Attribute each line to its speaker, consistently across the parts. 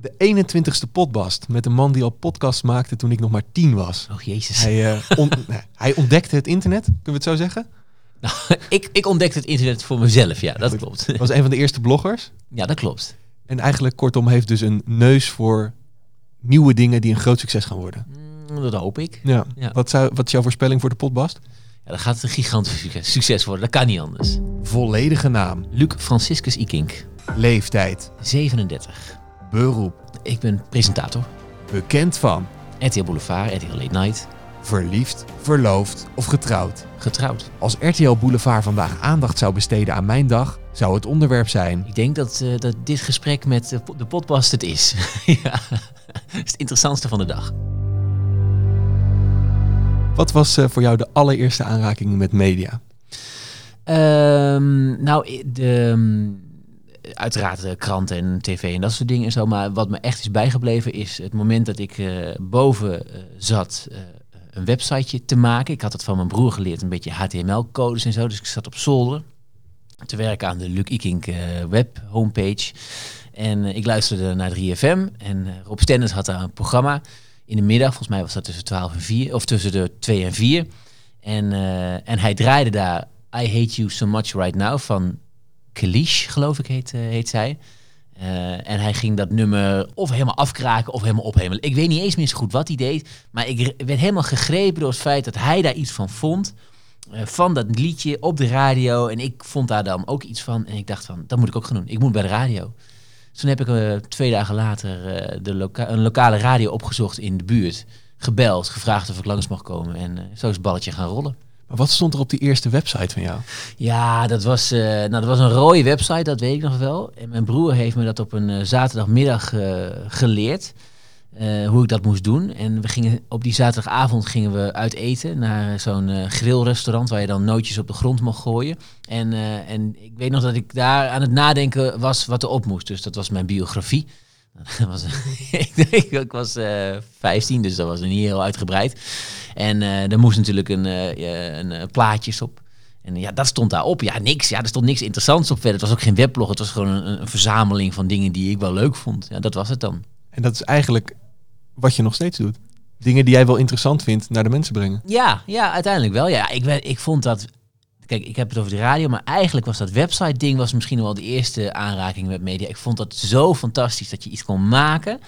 Speaker 1: De 21ste potbast met een man die al podcasts maakte toen ik nog maar tien was.
Speaker 2: Oh jezus.
Speaker 1: Hij, eh, on- nee, hij ontdekte het internet, kunnen we het zo zeggen?
Speaker 2: Nou, ik, ik ontdekte het internet voor mezelf, ja, dat klopt.
Speaker 1: Hij was een van de eerste bloggers.
Speaker 2: Ja, dat klopt.
Speaker 1: En eigenlijk kortom heeft dus een neus voor nieuwe dingen die een groot succes gaan worden.
Speaker 2: Mm, dat hoop ik.
Speaker 1: Ja.
Speaker 2: Ja.
Speaker 1: Wat, zou, wat is jouw voorspelling voor de potbast?
Speaker 2: Ja, dan gaat het een gigantisch succes, succes worden. Dat kan niet anders.
Speaker 1: Volledige naam,
Speaker 2: Luc Franciscus Ikink,
Speaker 1: leeftijd,
Speaker 2: 37.
Speaker 1: Beroep,
Speaker 2: Ik ben presentator.
Speaker 1: bekend van,
Speaker 2: RTL Boulevard, RTL Late Night.
Speaker 1: verliefd, verloofd of getrouwd.
Speaker 2: Getrouwd.
Speaker 1: Als RTL Boulevard vandaag aandacht zou besteden aan mijn dag, zou het onderwerp zijn...
Speaker 2: Ik denk dat, eh, dat dit gesprek met de, po- de podcast het is. ja, dat is het interessantste van de dag.
Speaker 1: Wat was eh, voor jou de allereerste aanraking met media?
Speaker 2: Ehm, nou, de, mm, uiteraard de kranten en tv en dat soort dingen en zo. Maar wat me echt is bijgebleven is het moment dat ik eh, boven eh, zat eh, een websiteje te maken. Ik had het van mijn broer geleerd, een beetje HTML-codes en zo. Dus ik zat op zolder te werken aan de Luc Ikink eh, web homepage. En eh, ik luisterde naar 3FM en eh, Rob Stenders had daar een programma in de middag. Volgens mij was dat tussen 12 en 4, of tussen de 2 en 4. En, eh, en hij draaide daar I Hate You So Much Right Now van Kalish, geloof ik heet, eh, heet zij. Eh, en hij ging dat nummer of helemaal afkraken of helemaal ophemelen. Ik weet niet eens meer zo goed wat hij deed. Maar ik werd helemaal gegrepen door het feit dat hij daar iets van vond. eh, van dat liedje op de radio. En ik vond daar dan ook iets van. En ik dacht van, dat moet ik ook gaan doen. Ik moet bij de radio. Dus toen heb ik twee dagen later de een lokale radio opgezocht in de buurt. Gebeld, gevraagd of ik langs mag komen. En zo is het balletje gaan rollen.
Speaker 1: Wat stond er op die eerste website van jou?
Speaker 2: Ja, dat was, eh, nou, dat was een rode website, dat weet ik nog wel. En mijn broer heeft me dat op een eh, zaterdagmiddag eh, geleerd. hoe ik dat moest doen. En we gingen, op die zaterdagavond gingen we uit eten naar zo'n grillrestaurant waar je dan nootjes op de grond mocht gooien. En, en ik weet nog dat ik daar aan het nadenken was wat er op moest. Dus dat was mijn biografie. Was, ik, denk, ik was eh 15, dus dat was niet heel uitgebreid. En eh er moest natuurlijk een, eh, een, plaatjes op. En ja, dat stond daarop. Ja, niks. Ja, er stond niks interessants op verder. Het was ook geen weblog. Het was gewoon een, een verzameling van dingen die ik wel leuk vond. Ja, dat was het dan.
Speaker 1: En dat is eigenlijk wat je nog steeds doet. Dingen die jij wel interessant vindt naar de mensen brengen.
Speaker 2: Ja, ja, uiteindelijk wel. Ja, ik, ben, ik vond dat. Kijk, ik heb het over de radio, maar eigenlijk was dat website-ding was misschien wel de eerste aanraking met media. Ik vond dat zo fantastisch dat je iets kon maken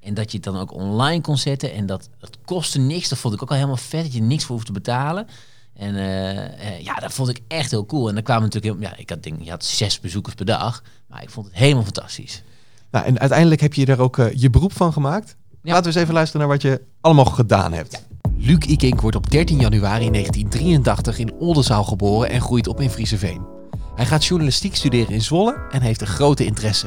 Speaker 2: en dat je het dan ook online kon zetten en dat dat kostte niks. Dat vond ik ook al helemaal vet dat je niks voor hoeft te betalen. En eh, eh, ja, dat vond ik echt heel cool. En dan kwamen natuurlijk, heel- ja, ik had denk, je had zes bezoekers per dag, maar ik vond het helemaal fantastisch.
Speaker 1: Nou, en uiteindelijk heb je er ook eh, je beroep van gemaakt.
Speaker 2: Ja.
Speaker 1: Laten we eens even luisteren naar wat je allemaal gedaan hebt. Luc Ikink wordt op 13 januari 1983 in Oldenzaal geboren en groeit op in Frieseveen. Hij gaat journalistiek studeren in Zwolle en heeft een grote interesse.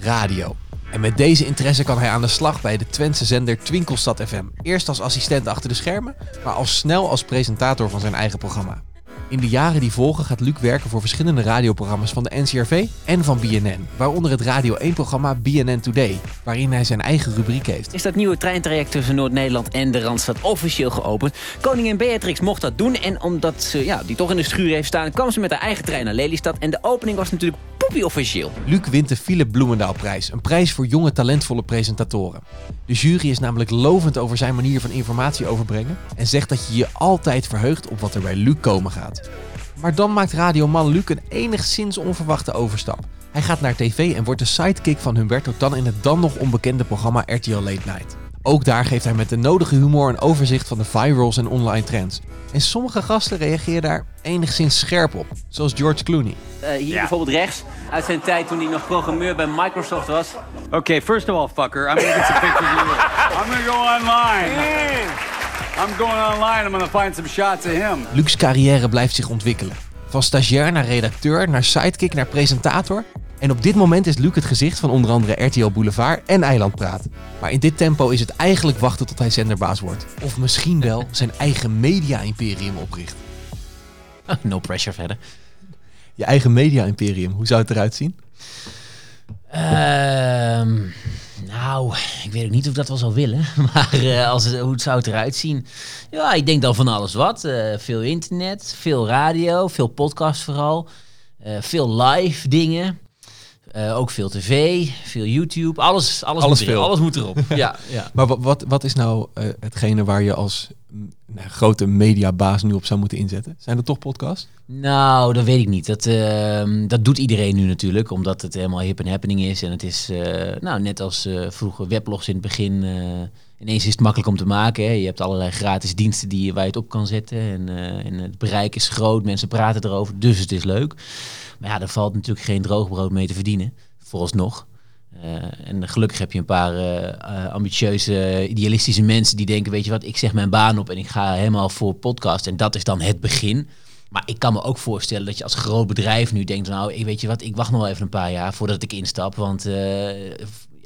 Speaker 1: Radio. En met deze interesse kan hij aan de slag bij de Twentse zender Twinkelstad FM. Eerst als assistent achter de schermen, maar al snel als presentator van zijn eigen programma. In de jaren die volgen gaat Luc werken voor verschillende radioprogramma's van de NCRV en van BNN, waaronder het Radio 1-programma BNN Today, waarin hij zijn eigen rubriek heeft.
Speaker 3: is dat nieuwe treintraject tussen Noord-Nederland en de Randstad officieel geopend. Koningin Beatrix mocht dat doen en omdat ze ja, die toch in de schuur heeft staan... kwam ze met haar eigen trein naar Lelystad en de opening was natuurlijk poepie officieel.
Speaker 1: Luc wint de Philip Bloemendaalprijs, een prijs voor jonge talentvolle presentatoren. De jury is namelijk lovend over zijn manier van informatie overbrengen en zegt dat je je altijd verheugt op wat er bij Luc komen gaat. Maar dan maakt radioman Luc een enigszins onverwachte overstap. Hij gaat naar tv en wordt de sidekick van Humberto Tan in het dan nog onbekende programma RTL Late Night. Ook daar geeft hij met de nodige humor een overzicht van de virals en online trends. En sommige gasten reageren daar enigszins scherp op, zoals George Clooney.
Speaker 3: Eh, hier bijvoorbeeld rechts, uit zijn tijd toen hij nog programmeur bij Microsoft was.
Speaker 4: Okay, first of all, fucker, I'm gonna get some pictures of you. I'm gonna go online. I'm going online. I'm gonna find some shots of him.
Speaker 1: Luc's carrière blijft zich ontwikkelen. Van stagiair naar redacteur, naar sidekick, naar presentator. En op dit moment is Luc het gezicht van onder andere RTL Boulevard en Eilandpraat. Maar in dit tempo is het eigenlijk wachten tot hij zenderbaas wordt. Of misschien wel zijn eigen media-imperium opricht.
Speaker 2: no pressure verder.
Speaker 1: Je eigen media-imperium, hoe zou het eruit zien?
Speaker 2: Ehm, nou, ik weet ook niet of ik dat wel zou willen. Maar eh, als het, hoe het zou het eruit zien? Ja, ik denk dan van alles wat. Eh, veel internet, veel radio, veel podcast vooral. Eh, veel live dingen. Ook veel tv, veel YouTube, alles, alles,
Speaker 1: Alles
Speaker 2: moet,
Speaker 1: veel.
Speaker 2: alles moet erop. ja, ja.
Speaker 1: Maar wat, wat, wat is nou hetgene waar je als nou, grote mediabaas nu op zou moeten inzetten? Zijn dat toch podcasts?
Speaker 2: Nou, dat weet ik niet. Dat, ehm, dat doet iedereen nu natuurlijk, omdat het helemaal hip en happening is. En het is, eh, nou, net als eh, vroeger weblogs in het begin, eh, ineens is het makkelijk om te maken. Hè. Je hebt allerlei gratis diensten die, waar je het op kan zetten. En, en het bereik is groot, mensen praten erover, dus het is leuk. Maar ja, er valt natuurlijk geen droogbrood mee te verdienen, vooralsnog. Eh, en gelukkig heb je een paar eh, eh, ambitieuze, idealistische mensen die denken, weet je wat, ik zeg mijn baan op en ik ga helemaal voor podcast. En dat is dan het begin. Maar ik kan me ook voorstellen dat je als groot bedrijf nu denkt, nou, ik weet je wat, ik wacht nog wel even een paar jaar voordat ik instap. Want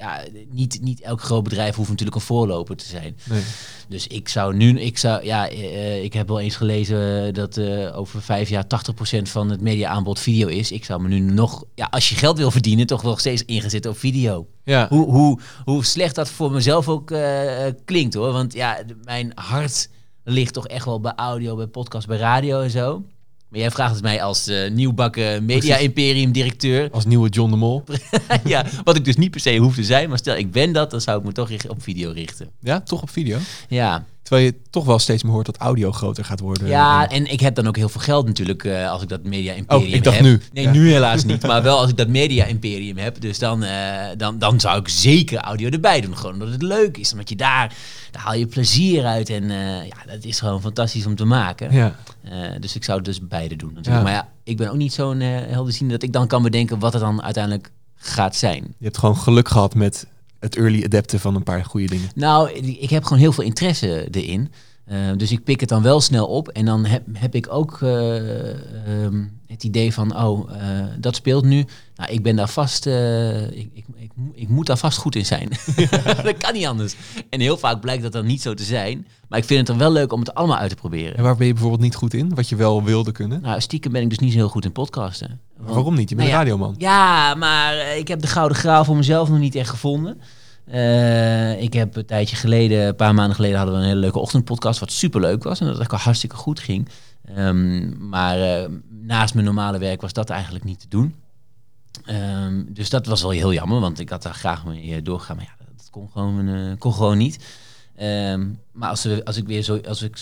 Speaker 2: ja, niet, niet elk groot bedrijf hoeft natuurlijk een voorloper te zijn.
Speaker 1: Nee.
Speaker 2: Dus ik zou nu, ik zou, ja, eh, ik heb wel eens gelezen dat eh, over vijf jaar 80% van het mediaaanbod video is. Ik zou me nu nog, ja, als je geld wil verdienen, toch nog steeds ingezet op video.
Speaker 1: Ja.
Speaker 2: Hoe, hoe, hoe slecht dat voor mezelf ook eh, klinkt hoor. Want ja, mijn hart ligt toch echt wel bij audio, bij podcast, bij radio en zo. Maar jij vraagt het mij als eh, nieuwbakken media-imperium-directeur.
Speaker 1: Als nieuwe John de Mol.
Speaker 2: ja, wat ik dus niet per se hoef te zijn. Maar stel ik ben dat, dan zou ik me toch op video richten.
Speaker 1: Ja, toch op video.
Speaker 2: Ja,
Speaker 1: Terwijl je toch wel steeds meer hoort dat audio groter gaat worden.
Speaker 2: Ja,
Speaker 1: En-
Speaker 2: ik heb dan ook heel veel geld natuurlijk eh, als ik dat media imperium
Speaker 1: Oh, ik dacht
Speaker 2: heb.
Speaker 1: nu.
Speaker 2: Nee,
Speaker 1: Ja.
Speaker 2: nu helaas niet. Maar wel als ik dat media imperium heb. Dus dan, eh, dan, dan zou ik zeker audio erbij doen. Gewoon omdat het leuk is. Omdat je daar, daar haal je plezier uit. En eh, ja, dat is gewoon fantastisch om te maken.
Speaker 1: ja.
Speaker 2: Dus ik zou dus beide doen natuurlijk.
Speaker 1: Ja.
Speaker 2: Maar ja, ik ben ook niet zo'n helderziende dat ik dan kan bedenken wat het dan uiteindelijk gaat zijn.
Speaker 1: Je hebt gewoon geluk gehad met het early adapten van een paar goede dingen.
Speaker 2: Nou, ik heb gewoon heel veel interesse erin. Eh, dus ik pik het dan wel snel op. En dan heb, heb ik ook eh, ehm, het idee van, oh, eh, dat speelt nu. Nou, ik ben daar vast, ik, ik, ik, ik moet daar vast goed in zijn. dat kan niet anders. En heel vaak blijkt dat dan niet zo te zijn. Maar ik vind het dan wel leuk om het allemaal uit te proberen.
Speaker 1: En waar ben je bijvoorbeeld niet goed in? Wat je wel wilde kunnen?
Speaker 2: Nou, stiekem ben ik dus niet zo heel goed in podcasten. Want-
Speaker 1: Waarom niet? Je bent
Speaker 2: Nou
Speaker 1: een radioman.
Speaker 2: Ja, maar eh, ik heb de gouden graal voor mezelf nog niet echt gevonden. Eh, ik heb een tijdje geleden, een paar maanden geleden, hadden we een hele leuke ochtendpodcast, wat super leuk was en dat al hartstikke goed ging. Ehm, maar eh, naast mijn normale werk was dat eigenlijk niet te doen. Ehm, dus dat was wel heel jammer, want ik had daar graag mee doorgegaan. Maar ja, dat kon gewoon, kon gewoon niet. Ehm, maar als, we, als ik weer zo, als ik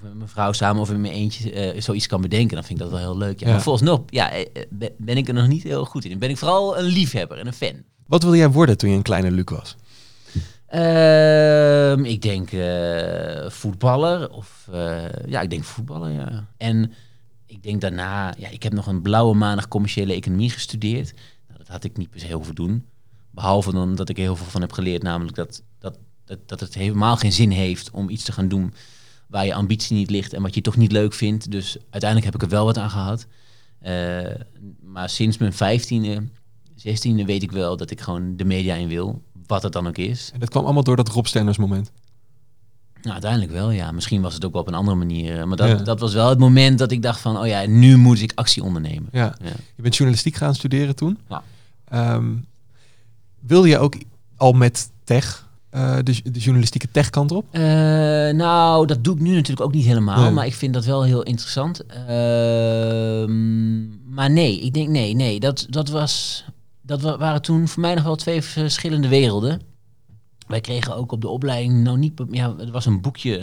Speaker 2: of met mijn vrouw samen of in mijn eentje eh, zoiets kan bedenken, dan vind ik dat wel heel leuk. Ja.
Speaker 1: Ja.
Speaker 2: Maar vooralsnog ja, eh, eh, ben- ik er nog niet heel goed in. Ben ik vooral een liefhebber en een fan.
Speaker 1: Wat wilde jij worden toen je een kleine Luc was?
Speaker 2: Ehm, ik denk voetballer. Of ja, ik denk voetballer, ja. En ik denk daarna, ja, ik heb nog een blauwe maandag commerciële economie gestudeerd. Nou, dat had ik niet per se hoeven doen. Behalve dan dat ik er heel veel van heb geleerd, namelijk dat, dat, dat, dat het helemaal geen zin heeft om iets te gaan doen waar je ambitie niet ligt en wat je toch niet leuk vindt. Dus uiteindelijk heb ik er wel wat aan gehad. Eh, maar sinds mijn vijftiende, zestiende weet ik wel dat ik gewoon de media in wil, wat het dan ook is.
Speaker 1: En dat kwam allemaal door dat Rob Stenders moment.
Speaker 2: Nou, uiteindelijk wel, ja. Misschien was het ook wel op een andere manier. eh, Maar dat,
Speaker 1: Ja.
Speaker 2: dat was wel het moment dat ik dacht van... oh ja, nu moet ik actie ondernemen.
Speaker 1: Ja.
Speaker 2: Ja.
Speaker 1: Je bent journalistiek gaan studeren toen.
Speaker 2: Ja.
Speaker 1: Ehm, wilde je ook al met tech, eh, de, de journalistieke techkant op?
Speaker 2: Eh, nou, dat doe ik nu natuurlijk ook niet helemaal.
Speaker 1: Nee.
Speaker 2: Maar ik vind dat wel heel interessant. Ehm, maar nee, ik denk nee, nee. Dat, dat, was, dat wa- waren toen voor mij nog wel twee verschillende werelden. Wij kregen ook op de opleiding nou niet... Ja, er was een boekje...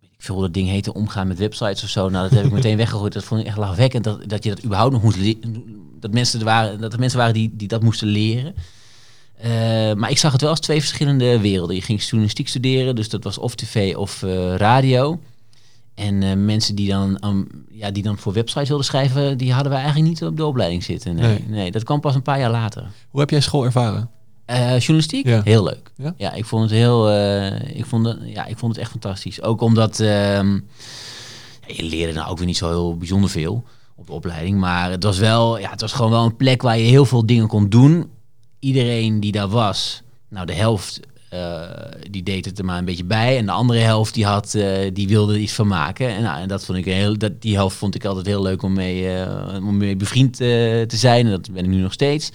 Speaker 2: Ik veel hoe dat ding heette, omgaan met websites of zo. Nou, dat heb ik meteen weggegooid. Dat vond ik echt lachwekkend dat, dat je dat überhaupt nog moest leren. Dat, mensen er waren, dat er mensen waren die, die dat moesten leren. Eh, maar ik zag het wel als twee verschillende werelden. Je ging journalistiek studeren, dus dat was of tv of eh, radio. En eh, mensen die dan, um, ja, die dan voor websites wilden schrijven, die hadden we eigenlijk niet op de opleiding zitten. Nee,
Speaker 1: Nee.
Speaker 2: nee. dat kwam pas een paar jaar later.
Speaker 1: Hoe heb jij school ervaren?
Speaker 2: Journalistiek?
Speaker 1: Ja.
Speaker 2: Heel leuk.
Speaker 1: Ja?
Speaker 2: ik vond het heel, ik vond het, ja, ik vond het echt fantastisch. Ook omdat ehm, ja, je leerde nou ook weer niet zo heel bijzonder veel op de opleiding, maar het was wel, ja, het was gewoon wel een plek waar je heel veel dingen kon doen. Iedereen die daar was, nou de helft, eh, die deed het er maar een beetje bij, en de andere helft die had, eh, die wilde er iets van maken. En, nou, en dat vond ik heel, dat, die helft vond ik altijd heel leuk om mee, eh, om mee bevriend te zijn. En dat ben ik nu nog steeds.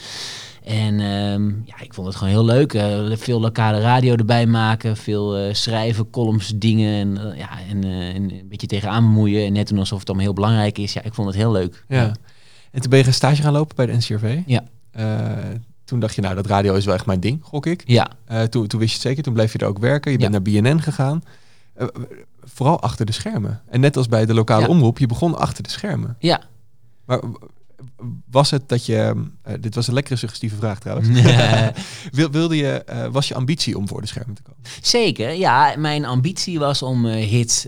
Speaker 2: En ehm, ja, ik vond het gewoon heel leuk. Veel lokale radio erbij maken, veel schrijven, columns, dingen. En, ja, en, en een beetje tegenaan bemoeien. En net doen alsof het allemaal heel belangrijk is. Ja, ik vond het heel leuk.
Speaker 1: Ja. En toen ben je een stage gaan lopen bij de NCRV.
Speaker 2: Ja.
Speaker 1: Toen dacht je, nou, dat radio is wel echt mijn ding, gok ik.
Speaker 2: Ja,
Speaker 1: Eh, toen, toen wist je het zeker, toen bleef je er ook werken. Je bent naar BNN gegaan. Eh, vooral achter de schermen. En net als bij de lokale
Speaker 2: Ja.
Speaker 1: omroep, je begon achter de schermen.
Speaker 2: ja.
Speaker 1: Maar was het dat je... eh, dit was een lekkere suggestieve vraag trouwens. Wil, wilde je, was je ambitie om voor de schermen te komen?
Speaker 2: Zeker, ja. Mijn ambitie was om hit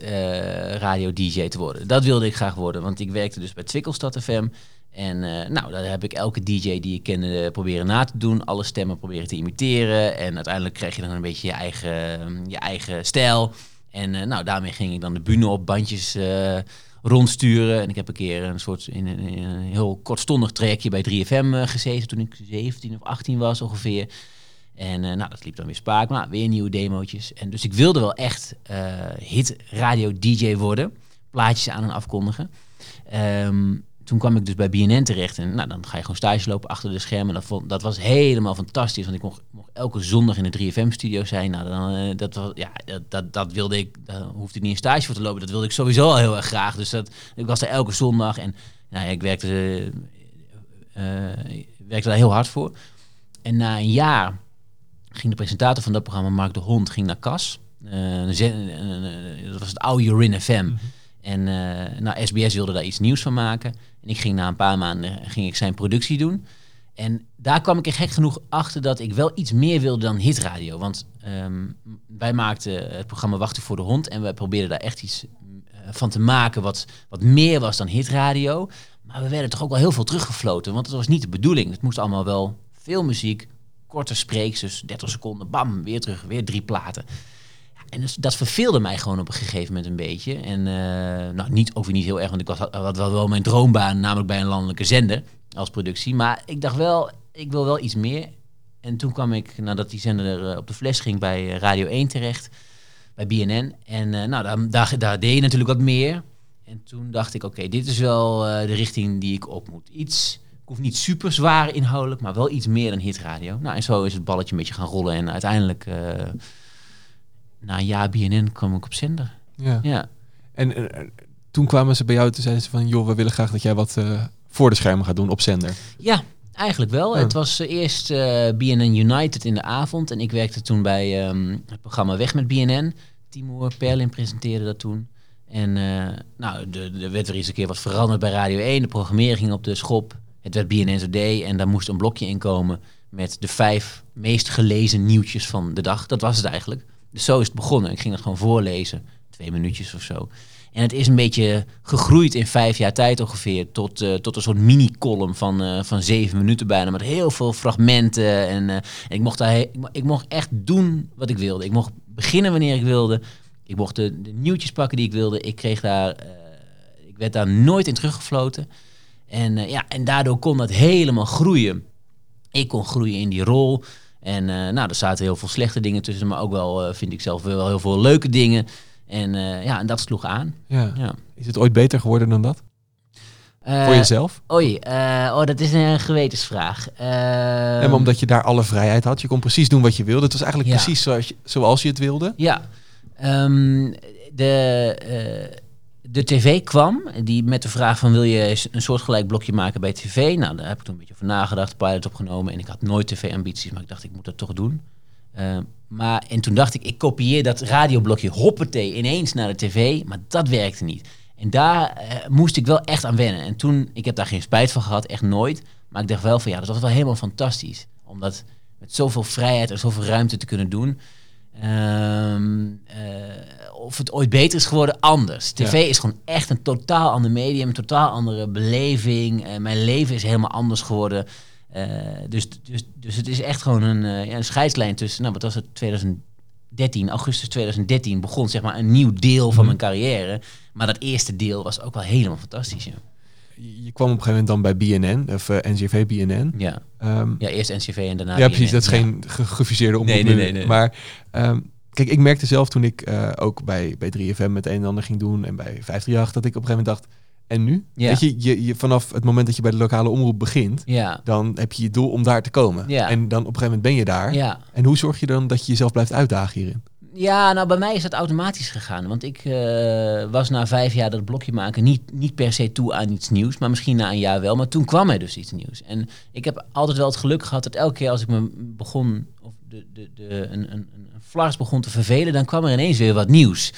Speaker 2: radio DJ te worden. Dat wilde ik graag worden, want ik werkte dus bij Twikkelstad FM. En eh, nou, daar heb ik elke DJ die ik kende proberen na te doen. Alle stemmen proberen te imiteren. En uiteindelijk kreeg je dan een beetje je eigen, je eigen stijl. En eh, nou, daarmee ging ik dan de bühne op, bandjes eh, rondsturen. En ik heb een keer een soort in een, heel kortstondig trajectje bij 3FM eh, gezeten toen ik 17 of 18 was ongeveer. En nou, dat liep dan weer spaak, maar weer nieuwe demootjes. En dus ik wilde wel echt eh, hit radio DJ worden. Plaatjes aan en afkondigen. Ehm, toen kwam ik dus bij BNN terecht. En nou, dan ga je gewoon stage lopen achter de schermen. Dat, vond, dat was helemaal fantastisch. Want ik mocht, elke zondag in de 3FM-studio zijn. Nou, dan, eh, dat, ja, dat, dat, dat wilde ik. Daar hoefde ik niet een stage voor te lopen. Dat wilde ik sowieso al heel erg graag. Dus dat, ik was er elke zondag. En nou, ja, ik werkte, eh, eh, werkte daar heel hard voor. En na een jaar ging de presentator van dat programma, Mark de Hond, ging naar een- dat was het oude Urin FM. En eh, nou, SBS wilde daar iets nieuws van maken. En ik ging na een paar maanden ging ik zijn productie doen. En daar kwam ik er gek genoeg achter dat ik wel iets meer wilde dan hitradio. Want ehm, wij maakten het programma Wachten voor de Hond. En wij probeerden daar echt iets eh, van te maken wat, wat meer was dan hitradio. Maar we werden toch ook wel heel veel teruggefloten. Want dat was niet de bedoeling. Het moest allemaal wel veel muziek, korte spreeks, dus 30 seconden, bam, weer terug, weer drie platen. En dat verveelde mij gewoon op een gegeven moment een beetje. En eh, nou, niet, ook weer niet heel erg, want ik was, had wel, wel mijn droombaan, namelijk bij een landelijke zender als productie. Maar ik dacht wel, ik wil wel iets meer. En toen kwam ik, nadat die zender er, eh, op de fles ging, bij eh, Radio 1 terecht, bij BNN. En nou, daar, daar, deed je natuurlijk wat meer. En toen dacht ik, oké, dit is wel de richting die ik op moet. Iets, ik hoef niet super zwaar inhoudelijk, maar wel iets meer dan hitradio. Nou, en zo is het balletje een beetje gaan rollen. En uiteindelijk, na een jaar BNN, kwam ik op zender.
Speaker 1: Ja.
Speaker 2: Ja,
Speaker 1: En toen kwamen ze bij jou en zeiden ze van... joh, we willen graag dat jij wat eh, voor de schermen gaat doen op zender.
Speaker 2: ja eigenlijk wel.
Speaker 1: Ja.
Speaker 2: Het was eh, eerst eh, BNN United in de avond. En ik werkte toen bij ehm, het programma Weg met BNN. Timoor Perlin presenteerde dat toen. En eh, nou, er er werd weer eens een keer wat veranderd bij Radio 1. De programmering ging op de schop. Het werd BNN Today en daar moest een blokje in komen met de vijf meest gelezen nieuwtjes van de dag. Dat was het eigenlijk. Dus zo is het begonnen. Ik ging dat gewoon voorlezen, twee minuutjes of zo. En het is een beetje gegroeid in vijf jaar tijd ongeveer tot, eh, tot een soort mini-column van, eh, van zeven minuten bijna. Met heel veel fragmenten. En, eh, en ik, mocht daar, ik, mo- ik mocht echt doen wat ik wilde. Ik mocht beginnen wanneer ik wilde. Ik mocht de, de nieuwtjes pakken die ik wilde. Ik kreeg daar, ik werd daar nooit in teruggefloten. En, ja, en daardoor kon dat helemaal groeien. Ik kon groeien in die rol. En eh, nou, er zaten heel veel slechte dingen tussen, maar ook wel, eh, vind ik zelf, wel heel veel leuke dingen. En eh, ja, en dat sloeg aan.
Speaker 1: Ja.
Speaker 2: Ja.
Speaker 1: Is het ooit beter geworden dan dat? Voor jezelf?
Speaker 2: Oei, oh, dat is een gewetensvraag.
Speaker 1: Ja, maar
Speaker 2: Ehm,
Speaker 1: omdat je daar alle vrijheid had. Je kon precies doen wat je wilde. Het was eigenlijk
Speaker 2: Ja.
Speaker 1: precies zoals je, zoals je het wilde.
Speaker 2: Ja, Ehm, de, de tv kwam die met de vraag van wil je een soortgelijk blokje maken bij tv? Nou, daar heb ik toen een beetje over nagedacht, pilot opgenomen en ik had nooit tv-ambities, maar ik dacht ik moet dat toch doen. Ehm, maar en toen dacht ik, ik kopieer dat radioblokje hoppatee ineens naar de tv, maar dat werkte niet. En daar eh, moest ik wel echt aan wennen. En toen, ik heb daar geen spijt van gehad, echt nooit. Maar ik dacht wel van ja, dat was wel helemaal fantastisch. Om dat met zoveel vrijheid en zoveel ruimte te kunnen doen. Ehm, eh, of het ooit beter is geworden, anders. TV
Speaker 1: Ja.
Speaker 2: is gewoon echt een totaal ander medium, een totaal andere beleving. Eh, mijn leven is helemaal anders geworden. Eh, dus, dus, dus het is echt gewoon een, ja, een scheidslijn tussen, nou wat was het, 2013, augustus 2013 begon zeg maar een nieuw deel van mijn carrière. Maar dat eerste deel was ook wel helemaal fantastisch. Ja,
Speaker 1: Je kwam op een gegeven moment dan bij BNN, of eh, NGV BNN.
Speaker 2: ja.
Speaker 1: Ehm,
Speaker 2: ja eerst NCV en daarna
Speaker 1: ja, precies.
Speaker 2: BNN.
Speaker 1: Dat is
Speaker 2: Ja.
Speaker 1: geen ge- gefuseerde omroep.
Speaker 2: Nee, nee, nee, nee.
Speaker 1: Maar ehm, kijk, ik merkte zelf toen ik eh, ook bij, bij 3FM met een en ander ging doen en bij 538, dat ik op een gegeven moment dacht, en nu?
Speaker 2: Ja.
Speaker 1: Weet je, je, je, vanaf het moment dat je bij de lokale omroep begint,
Speaker 2: Ja,
Speaker 1: dan heb je je doel om daar te komen.
Speaker 2: Ja.
Speaker 1: En dan op een gegeven moment ben je daar.
Speaker 2: ja.
Speaker 1: En hoe zorg je dan dat je jezelf blijft uitdagen hierin?
Speaker 2: Ja, nou bij mij is dat automatisch gegaan. Want ik eh, was na vijf jaar dat blokje maken niet, niet per se toe aan iets nieuws. Maar misschien na een jaar wel. Maar toen kwam er dus iets nieuws. En ik heb altijd wel het geluk gehad dat elke keer als ik me begon... of de, de, de, een, een, een flars begon te vervelen... dan kwam er ineens weer wat nieuws.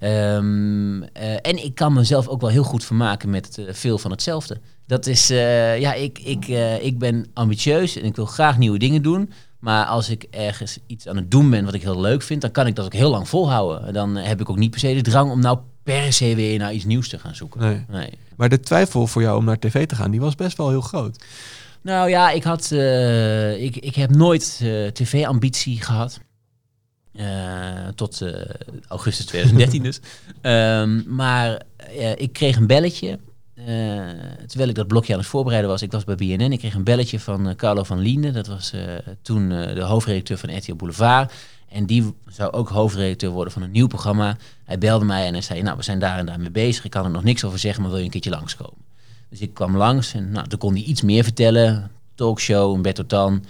Speaker 2: Ehm, eh, en ik kan mezelf ook wel heel goed vermaken met eh, veel van hetzelfde. Dat is, ja, ik, ik, ik ben ambitieus en ik wil graag nieuwe dingen doen. Maar als ik ergens iets aan het doen ben wat ik heel leuk vind, dan kan ik dat ook heel lang volhouden. Dan heb ik ook niet per se de drang om nou per se weer naar iets nieuws te gaan zoeken.
Speaker 1: Nee.
Speaker 2: nee.
Speaker 1: Maar de twijfel voor jou om naar tv te gaan, die was best wel heel groot.
Speaker 2: Nou ja, ik, had, ik, ik heb nooit tv-ambitie gehad. Uh, tot augustus 2013 dus. Um, maar ik kreeg een belletje. Terwijl ik dat blokje aan het voorbereiden was. Ik was bij BNN. Ik kreeg een belletje van Carlo van Liende. Dat was toen de hoofdredacteur van RTL Boulevard. En die zou ook hoofdredacteur worden van een nieuw programma. Hij belde mij en hij zei, nou, we zijn daar en daar mee bezig. Ik kan er nog niks over zeggen, maar wil je een keertje langskomen? Dus ik kwam langs en nou, toen kon hij iets meer vertellen. Talkshow, een Bertotan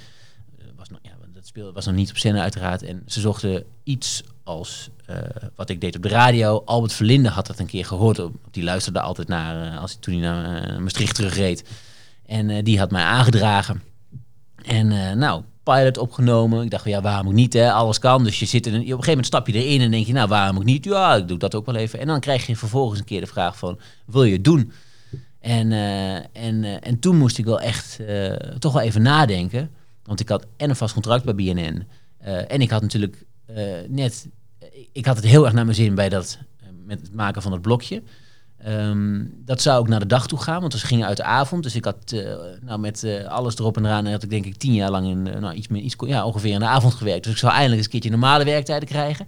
Speaker 2: speelde, was nog niet op scène uiteraard. En ze zochten iets als wat ik deed op de radio. Albert Verlinde had dat een keer gehoord. Die luisterde altijd naar, uh, als hij toen hij naar uh, Maastricht terugreed. En die had mij aangedragen. En nou, pilot opgenomen. Ik dacht, ja, waarom ook niet? Hè? Alles kan. Dus je zit in op een gegeven moment stap je erin en denk je, nou, waarom ook niet? Ja, ik doe dat ook wel even. En dan krijg je vervolgens een keer de vraag van, wil je het doen? En, en, en toen moest ik wel echt toch wel even nadenken. Want ik had en een vast contract bij BNN. En ik had natuurlijk net... Ik had het heel erg naar mijn zin bij dat... Uh, met het maken van het blokje. Um, dat zou ook naar de dag toe gaan, want we gingen uit de avond. Dus ik had nou, met alles erop en eraan... had ik denk ik tien jaar lang in, nou, iets meer, iets, ja, ongeveer in de avond gewerkt. Dus ik zou eindelijk eens een keertje normale werktijden krijgen.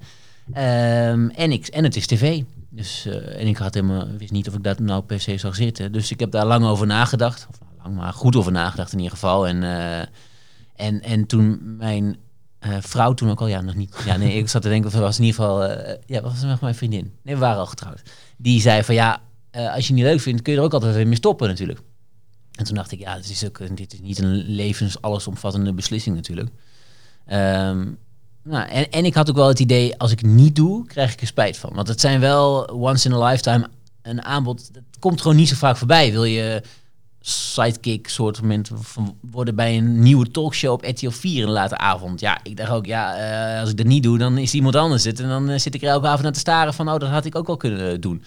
Speaker 2: Um, en, ik, en het is tv. Dus, en ik had helemaal, wist niet of ik dat nou per se zou zitten. Dus ik heb daar lang over nagedacht. Of nou, lang, maar goed over nagedacht in ieder geval. En en, en toen mijn uh, vrouw toen ook al, ja, nog niet. Ja, nee, ik zat te denken, of was in ieder geval, uh, ja, was nog mijn vriendin? Nee, we waren al getrouwd. Die zei van, ja, uh, als je niet leuk vindt, kun je er ook altijd weer mee stoppen natuurlijk. En toen dacht ik, ja, dit is, ook, dit is niet een levens allesomvattende beslissing natuurlijk. Um, nou, en, en ik had ook wel het idee, als ik het niet doe, krijg ik er spijt van. Want het zijn wel once in a lifetime een aanbod. Dat komt gewoon niet zo vaak voorbij. Wil je sidekick soort moment worden bij een nieuwe talkshow op RTL 4 in de late avond. Ja, ik dacht ook, ja, uh, als ik dat niet doe, dan is iemand anders het. En dan uh, zit ik er elke avond naar te staren van, oh, dat had ik ook wel kunnen uh, doen.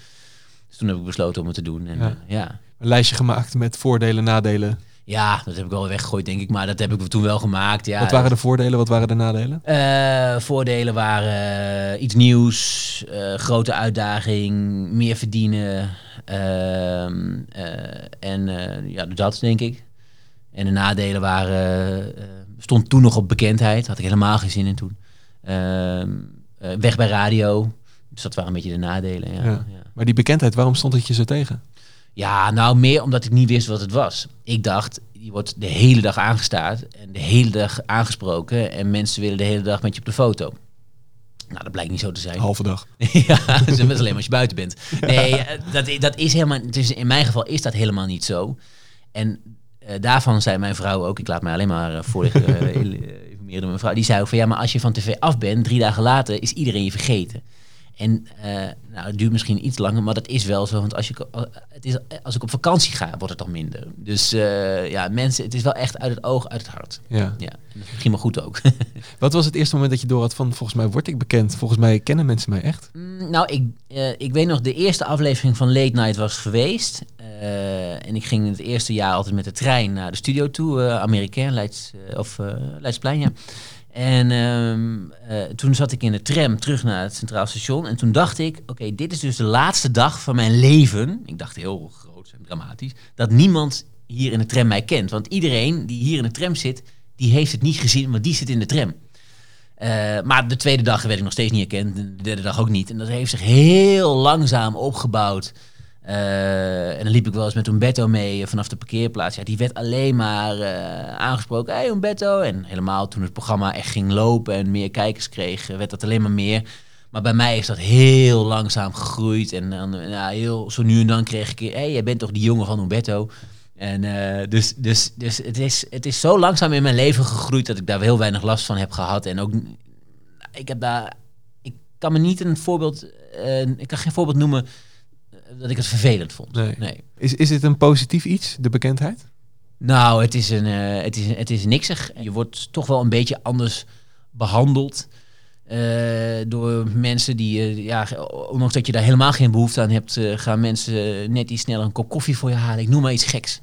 Speaker 2: Dus toen heb ik besloten om het te doen. En, ja. ja.
Speaker 1: Een lijstje gemaakt met voordelen, nadelen.
Speaker 2: Ja, dat heb ik wel weggegooid, denk ik. Maar dat heb ik toen wel gemaakt. Ja.
Speaker 1: Wat waren de voordelen, wat waren de nadelen?
Speaker 2: Uh, voordelen waren uh, iets nieuws, uh, grote uitdaging, meer verdienen. Ehm, en ja, dat denk ik. En de nadelen waren, stond toen nog op bekendheid. Had ik helemaal geen zin in toen. Ehm, weg bij radio. Dus dat waren een beetje de nadelen. Ja. ja.
Speaker 1: Maar die bekendheid, waarom stond het je zo tegen?
Speaker 2: Ja, nou meer omdat ik niet wist wat het was. Ik dacht, je wordt de hele dag aangestaard en de hele dag aangesproken en mensen willen de hele dag met je op de foto. Nou, dat blijkt niet zo te zijn.
Speaker 1: Halve dag.
Speaker 2: ja, dat is alleen als je buiten bent. Nee, eh, dat, dat is helemaal. Dus in mijn geval is dat helemaal niet zo. En uh, daarvan zei mijn vrouw ook, ik laat mij alleen maar uh, voorlichten, uh, informeren door mijn vrouw. Die zei ook van ja, maar als je van tv af bent, drie dagen later is iedereen je vergeten. En uh, nou, het duurt misschien iets langer, maar dat is wel zo. Want als, je, het is, als ik op vakantie ga, wordt het dan minder. Dus uh, ja, mensen, het is wel echt uit het oog, uit het hart. Ja. ja ging maar goed ook.
Speaker 1: Wat was het eerste moment dat je door had van, volgens mij word ik bekend. Volgens mij kennen mensen mij echt.
Speaker 2: Mm, nou, ik, uh, ik weet nog, de eerste aflevering van Late Night was geweest. en ik ging het eerste jaar altijd met de trein naar de studio toe. Amerikaan, Leids, of Leidsplein, ja. En um, uh, toen zat ik in de tram terug naar het Centraal Station. En toen dacht ik, oké, dit is dus de laatste dag van mijn leven. Ik dacht heel groot en dramatisch. Dat niemand hier in de tram mij kent. Want iedereen die hier in de tram zit, die heeft het niet gezien, maar die zit in de tram. Uh, maar de tweede dag werd ik nog steeds niet herkend. De derde dag ook niet. En dat heeft zich heel langzaam opgebouwd. Uh, en dan liep ik wel eens met Umberto mee vanaf de parkeerplaats. Ja, die werd alleen maar uh, aangesproken. Hey Umberto. En helemaal toen het programma echt ging lopen en meer kijkers kreeg, werd dat alleen maar meer. Maar bij mij is dat heel langzaam gegroeid. En dan, ja, heel, zo nu en dan kreeg ik... Hé, hey, jij bent toch die jongen van Umberto? En uh, dus, dus, dus het, is, het is zo langzaam in mijn leven gegroeid... dat ik daar heel weinig last van heb gehad. En ook... Ik heb daar ik kan me niet een voorbeeld, eh, ik kan geen voorbeeld noemen eh, dat ik het vervelend vond.
Speaker 1: Nee. Is, is dit een positief iets, de bekendheid?
Speaker 2: Nou, het is, een, eh, het, is, het is niksig. Je wordt toch wel een beetje anders behandeld. eh, door mensen die, eh, ja, ondanks dat je daar helemaal geen behoefte aan hebt, eh, gaan mensen net iets sneller een kop koffie voor je halen. Ik noem maar iets geks.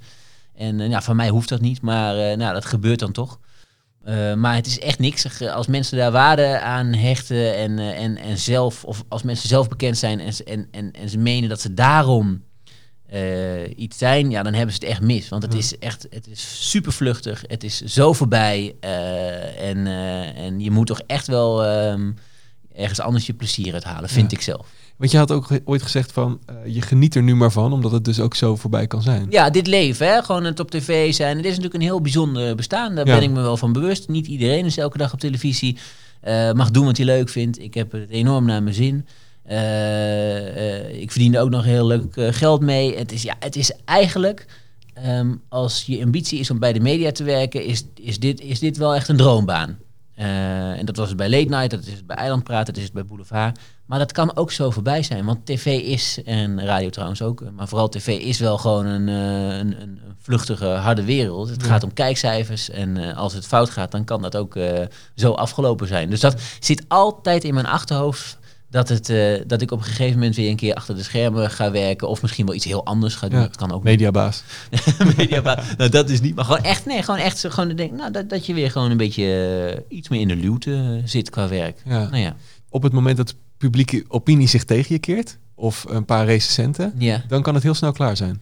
Speaker 2: En eh, ja, van mij hoeft dat niet, maar eh, nou, dat gebeurt dan toch. Eh, maar het is echt niks. Als mensen daar waarde aan hechten en, eh, en, en zelf, of als mensen zelf bekend zijn en, en, en, en ze menen dat ze daarom eh, iets zijn, ja, dan hebben ze het echt mis. Want het is echt, het is super vluchtig, het is zo voorbij en, en je moet toch echt wel ehm, ergens anders je plezier uit halen, vind
Speaker 1: Ja.
Speaker 2: ik zelf.
Speaker 1: Want je had ook ooit gezegd van, eh, je geniet er nu maar van, omdat het dus ook zo voorbij kan zijn.
Speaker 2: Ja, dit leven, hè? gewoon het op tv zijn. Het is natuurlijk een heel bijzonder bestaan. Daar
Speaker 1: Ja.
Speaker 2: ben ik me wel van bewust. Niet iedereen is elke dag op televisie. eh, mag doen wat hij leuk vindt. Ik heb het enorm naar mijn zin. Eh, ik verdien er ook nog heel leuk geld mee. Het is, ja, het is eigenlijk, ehm, als je ambitie is om bij de media te werken, is, is, dit, is dit wel echt een droombaan. En dat was het bij Late Night, dat is het bij Eiland Praten, dat is het bij Boulevard. Maar dat kan ook zo voorbij zijn. Want tv is, en radio trouwens ook, maar vooral tv is wel gewoon een, eh, een, een een vluchtige, harde wereld. Het
Speaker 1: Ja.
Speaker 2: gaat om kijkcijfers. En eh, als het fout gaat, dan kan dat ook eh, zo afgelopen zijn. Dus dat zit altijd in mijn achterhoofd. Dat, het, dat ik op een gegeven moment weer een keer achter de schermen ga werken. Of misschien wel iets heel anders ga doen.
Speaker 1: Ja.
Speaker 2: Dat kan ook
Speaker 1: Mediabaas.
Speaker 2: Media, nou, dat is niet. Maar gewoon echt, nee, gewoon echt gewoon denk, nou, dat, dat je weer gewoon een beetje iets meer in de luwte zit qua werk.
Speaker 1: Ja.
Speaker 2: Nou ja.
Speaker 1: Op het moment dat publieke opinie zich tegen je keert, of een paar recensenten,
Speaker 2: Ja.
Speaker 1: dan kan het heel snel klaar zijn.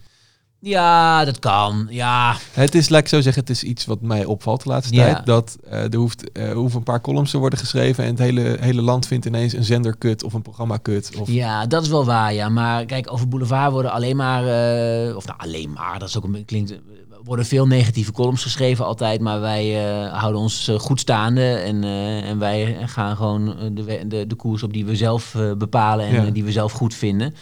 Speaker 2: ja, dat kan. Ja,
Speaker 1: Het is, laat ik zo zeggen, het is iets wat mij opvalt de laatste
Speaker 2: Ja.
Speaker 1: tijd. Dat eh, er, hoeft, er hoeven een paar columns te worden geschreven en het hele, hele land vindt ineens een zender kut of een programma kut. Of,
Speaker 2: ja, dat is wel waar. Ja. Maar kijk, over Boulevard worden alleen maar, eh, of nou alleen maar, dat is ook een klinkt, worden veel negatieve columns geschreven altijd. Maar wij eh, houden ons eh, goed staande en, eh, en wij gaan gewoon de, de, de koers op die we zelf bepalen en
Speaker 1: Ja.
Speaker 2: die we zelf goed vinden.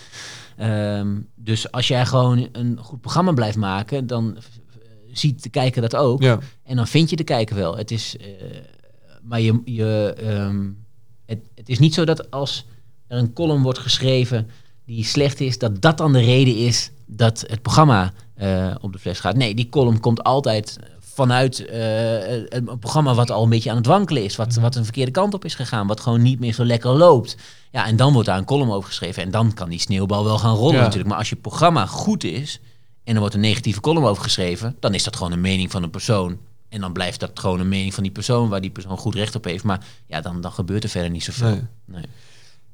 Speaker 2: Ehm, dus als jij gewoon een goed programma blijft maken, dan ziet de kijker dat ook.
Speaker 1: Ja,
Speaker 2: En dan vind je de kijker wel. Het is, maar je, je, ehm, het, het is niet zo dat als er een column wordt geschreven die slecht is, dat dat dan de reden is dat het programma eh, op de fles gaat. Nee, die column komt altijd vanuit eh, een, programma wat al een beetje aan het wankelen is, wat, wat een verkeerde kant op is gegaan, wat gewoon niet meer zo lekker loopt. Ja, en dan wordt daar een column over geschreven en dan kan die sneeuwbal wel gaan rollen
Speaker 1: Ja.
Speaker 2: natuurlijk. Maar als je programma goed is en er wordt een negatieve column over geschreven, dan is dat gewoon een mening van een persoon. En dan blijft dat gewoon een mening van die persoon waar die persoon goed recht op heeft. Maar ja, dan, dan gebeurt er verder niet zoveel.
Speaker 1: Nee.
Speaker 2: Nee.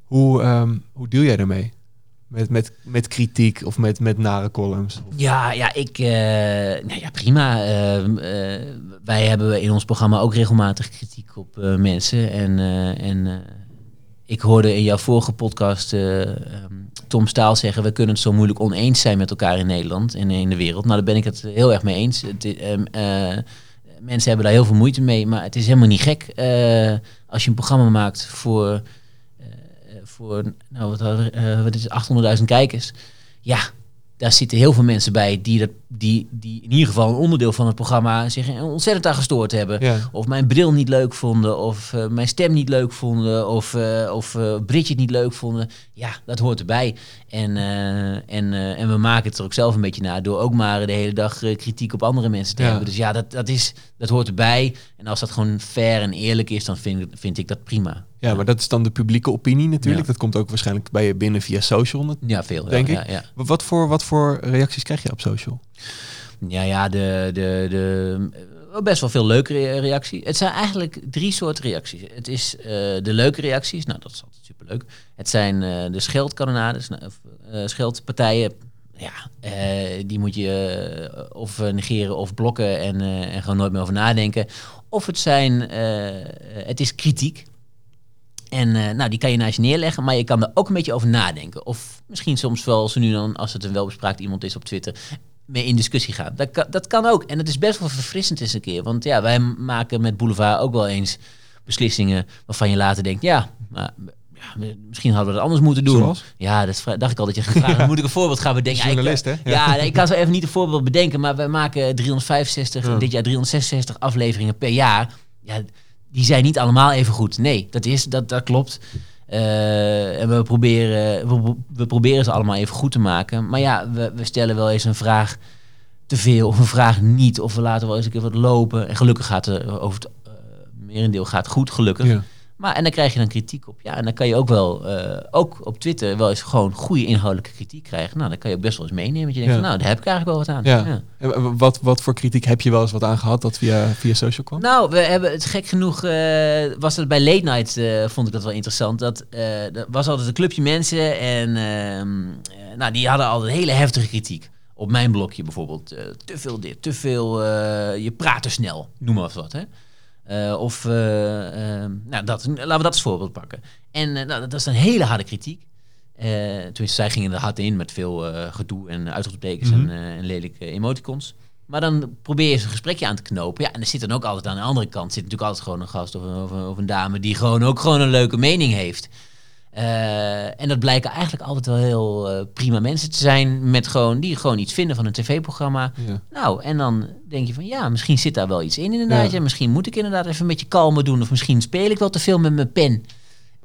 Speaker 1: hoe, ehm, hoe deel jij daarmee? Met, met, met kritiek of met, met nare columns?
Speaker 2: Ja, ja, ik, eh, nou ja, prima. Ehm, eh, wij hebben in ons programma ook regelmatig kritiek op eh, mensen. En, en ik hoorde in jouw vorige podcast eh, ehm, Tom Staal zeggen... we kunnen het zo moeilijk oneens zijn met elkaar in Nederland en in de wereld. Nou, daar ben ik het heel erg mee eens. Het, ehm, eh, mensen hebben daar heel veel moeite mee, maar het is helemaal niet gek... als je een programma maakt voor... voor nou, wat, eh, wat is het, 800.000 kijkers. Ja, daar zitten heel veel mensen bij die, dat, die, die in ieder geval een onderdeel van het programma zich ontzettend aan gestoord hebben.
Speaker 1: Ja.
Speaker 2: Of mijn bril niet leuk vonden, of eh, mijn stem niet leuk vonden, of, eh of eh, Bridget niet leuk vonden. Ja, dat hoort erbij. En, en, en we maken het er ook zelf een beetje na door ook maar de hele dag kritiek op andere mensen te
Speaker 1: Ja.
Speaker 2: hebben. Dus ja, dat, dat, is, dat hoort erbij. En als dat gewoon fair en eerlijk is, dan vind, ik- vind ik dat prima.
Speaker 1: Ja, maar dat is dan de publieke opinie natuurlijk.
Speaker 2: Ja.
Speaker 1: Dat komt ook waarschijnlijk bij je binnen via social.
Speaker 2: Ja, veel.
Speaker 1: Denk
Speaker 2: ja,
Speaker 1: ik. Wat voor, wat voor reacties krijg je op social?
Speaker 2: Ja, ja, de, de, de, eh, best wel veel leuke re- reacties. Het zijn eigenlijk drie soorten reacties. Het is eh, de leuke reacties, nou dat is altijd superleuk. Het zijn eh, de scheldkanonades, nou, of, scheldpartijen. Ja, die moet je of negeren of blokken en, en gewoon nooit meer over nadenken. Of het zijn, het is kritiek. En eh, nou, die kan je naast je neerleggen, maar je kan er ook een beetje over nadenken. Of misschien soms wel, zo nu dan, als het een welbespraakt iemand is op Twitter, mee in discussie gaan. Dat kan, dat kan ook. En het is best wel verfrissend eens een keer. Want ja, wij maken met Boulevard ook wel eens beslissingen waarvan je later denkt, ja, maar, ja misschien hadden we dat anders moeten doen.
Speaker 1: Zoals?
Speaker 2: Ja, dat dacht ik al dat je moet ik een voorbeeld gaan bedenken.
Speaker 1: Journalist, hè?
Speaker 2: Ja,
Speaker 1: Ja.
Speaker 2: ik kan zo even niet een voorbeeld bedenken, maar we maken 365,
Speaker 1: Ja.
Speaker 2: dit jaar 366 afleveringen per jaar. Ja, die zijn niet allemaal even goed. Nee, dat, is, dat, dat klopt. Eh, en we proberen, we, we proberen ze allemaal even goed te maken. Maar ja, we, we stellen wel eens een vraag te veel of een vraag niet. Of we laten wel eens een keer wat lopen. En gelukkig gaat het over het uh, merendeel gaat goed, gelukkig. Maar en dan krijg je dan kritiek op. Ja, en dan kan je ook wel, eh, ook op Twitter, wel eens gewoon goede inhoudelijke kritiek krijgen. Nou, dan kan je ook best wel eens meenemen. Dat je denkt,
Speaker 1: Ja.
Speaker 2: van, nou, daar heb ik eigenlijk wel wat aan.
Speaker 1: Ja.
Speaker 2: Ja.
Speaker 1: En Wat, wat voor kritiek heb je wel eens wat aangehad dat via, via social kwam?
Speaker 2: Nou, we hebben het gek genoeg, eh, was het bij Late Night, eh, vond ik dat wel interessant. Dat eh, er was altijd een clubje mensen en ehm, eh, nou, die hadden altijd hele heftige kritiek. Op mijn blokje bijvoorbeeld. Eh, te veel dit, te veel, eh, je praat te snel, noem maar wat. Hè? Eh, of, ehm, nou, dat, laten we dat als voorbeeld pakken. En eh, nou, dat is een hele harde kritiek. Tenminste, zij gingen er hard in met veel gedoe en uitroeptekens
Speaker 1: Mhm.
Speaker 2: en, en lelijke emoticons. Maar dan probeer je eens een gesprekje aan te knopen. Ja, en er zit dan ook altijd aan de andere kant zit natuurlijk altijd gewoon een gast of een, of of een dame die gewoon ook gewoon een leuke mening heeft. Eh, en dat blijken eigenlijk altijd wel heel eh, prima mensen te zijn met gewoon die gewoon iets vinden van een tv-programma.
Speaker 1: Ja.
Speaker 2: Nou, en dan denk je van ja, misschien zit daar wel iets in inderdaad.
Speaker 1: Ja.
Speaker 2: Ja. misschien moet ik inderdaad even een beetje kalmer doen. Of misschien speel ik wel te veel met mijn pen.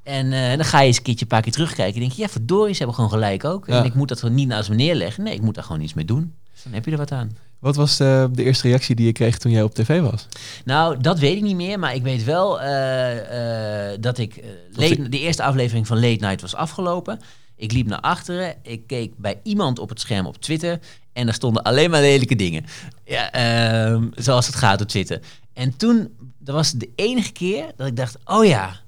Speaker 2: En eh, dan ga je eens een keertje een paar keer terugkijken. En denk je, ja verdorie, ze hebben gewoon gelijk ook.
Speaker 1: Ja.
Speaker 2: En ik moet dat gewoon niet naast me neerleggen. Nee, ik moet daar gewoon iets mee doen. Dus dan heb je er wat aan.
Speaker 1: Wat was de, de eerste reactie die je kreeg toen jij op tv was?
Speaker 2: Nou, dat weet ik niet meer, maar ik weet wel eh, eh, dat ik... eh, late- de eerste aflevering van Late Night was afgelopen. Ik liep naar achteren, ik keek bij iemand op het scherm op Twitter... en daar stonden alleen maar lelijke dingen. Ja, ehm, zoals het gaat op Twitter. En toen, dat was de enige keer dat ik dacht, oh ja...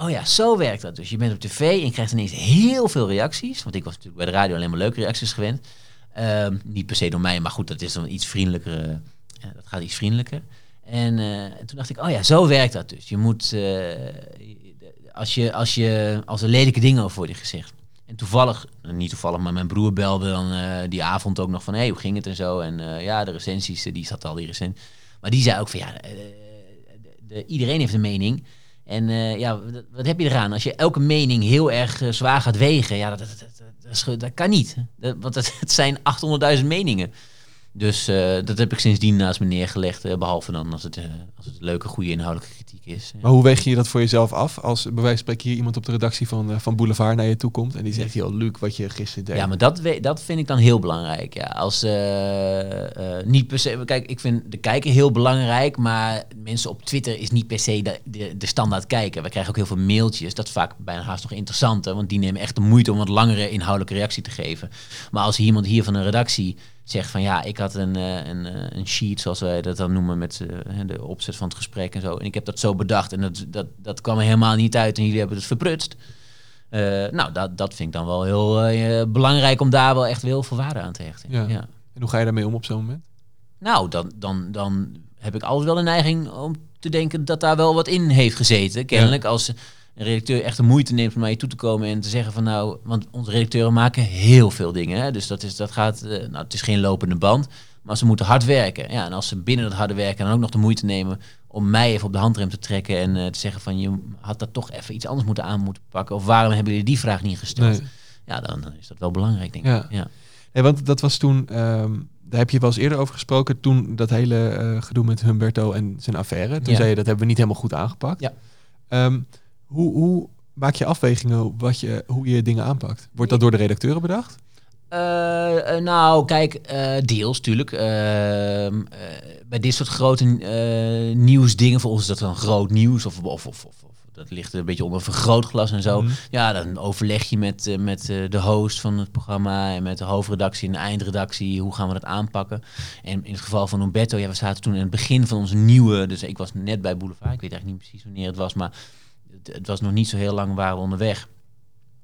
Speaker 2: Oh ja, zo werkt dat. Dus je bent op tv en je krijgt ineens heel veel reacties. Want ik was natuurlijk bij de radio alleen maar leuke reacties gewend. Ehm, niet per se door mij, maar goed, dat is dan iets vriendelijker. eh, dat gaat iets vriendelijker. En eh, toen dacht ik, oh ja, zo werkt dat dus. Je moet, eh, als, je, als, je, als er lelijke dingen over worden gezegd. En toevallig, niet toevallig, maar mijn broer belde dan die avond ook nog van, hé, hey, hoe ging het en zo. En ja, de recensies, die zat al die recensies. Maar die zei ook van, ja, de- iedereen heeft een mening. En eh, ja, wat, heb je eraan? Als je elke mening heel erg eh, zwaar gaat wegen, ja, dat, dat, dat, dat, kan niet. Want het zijn 800.000 meningen. Dus eh, dat heb ik sindsdien naast me neergelegd. eh, behalve dan als het, eh, als het leuke, goede inhoudelijke kritiek is.
Speaker 1: Maar hoe weeg je dat voor jezelf af? Als bij wijze van spreken hier iemand op de redactie van, van Boulevard naar je toe komt en die zegt, joh, Luc, wat je gisteren deed.
Speaker 2: Ja, maar dat, dat vind ik dan heel belangrijk. Ja. Als, niet per se, kijk, ik vind de kijker heel belangrijk, maar mensen op Twitter is niet per se de, de, de standaard kijker. We krijgen ook heel veel mailtjes, dat is vaak bijna haast nog interessanter, want die nemen echt de moeite om wat langere inhoudelijke reactie te geven. Maar als iemand hier van een redactie zegt van ja, ik had een, eh, een, eh, een sheet, zoals wij dat dan noemen, met eh, de opzet van het gesprek en zo. En ik heb dat zo bedacht en dat, dat, dat kwam er helemaal niet uit en jullie hebben het verprutst. Nou, dat, dat vind ik dan wel heel belangrijk om daar wel echt heel veel waarde aan te hechten.
Speaker 1: Ja.
Speaker 2: Ja.
Speaker 1: En hoe ga je daarmee om op zo'n moment?
Speaker 2: Nou, dan, dan, dan heb ik altijd wel een neiging om te denken dat daar wel wat in heeft gezeten. Kennelijk als een redacteur echt de moeite neemt om naar je toe te komen en te zeggen van nou, want onze redacteuren maken heel veel dingen. Hè? Dus dat, is, dat gaat, eh, nou het is geen lopende band, maar ze moeten hard werken. Ja, en als ze binnen dat harde werken dan ook nog de moeite nemen om mij even op de handrem te trekken en eh, te zeggen van je had dat toch even iets anders moeten aan moeten pakken. Of waarom hebben jullie die vraag niet gesteld?
Speaker 1: Nee.
Speaker 2: Ja, dan, is dat wel belangrijk, denk ik. Ja.
Speaker 1: Nee, want dat was toen, ehm, daar heb je wel eens eerder over gesproken, toen dat hele eh, gedoe met Humberto en zijn affaire. Toen
Speaker 2: Ja.
Speaker 1: zei je, dat hebben we niet helemaal goed aangepakt.
Speaker 2: Ja.
Speaker 1: Ehm, hoe, hoe maak je afwegingen wat je, hoe je dingen aanpakt? Wordt dat door de redacteuren bedacht?
Speaker 2: Eh, eh, nou, kijk, eh, deels natuurlijk. Bij dit soort grote nieuwsdingen, voor ons is dat dan groot nieuws. Of, of, of, of, dat ligt een beetje onder een vergrootglas en zo.
Speaker 1: Mhm.
Speaker 2: Ja, dan overleg je met, met de host van het programma en met de hoofdredactie en de eindredactie. Hoe gaan we dat aanpakken? En in het geval van Umberto, ja, we zaten toen in het begin van onze nieuwe... Dus ik was net bij Boulevard, ik weet eigenlijk niet precies wanneer het was, maar het, was nog niet zo heel lang waren we onderweg.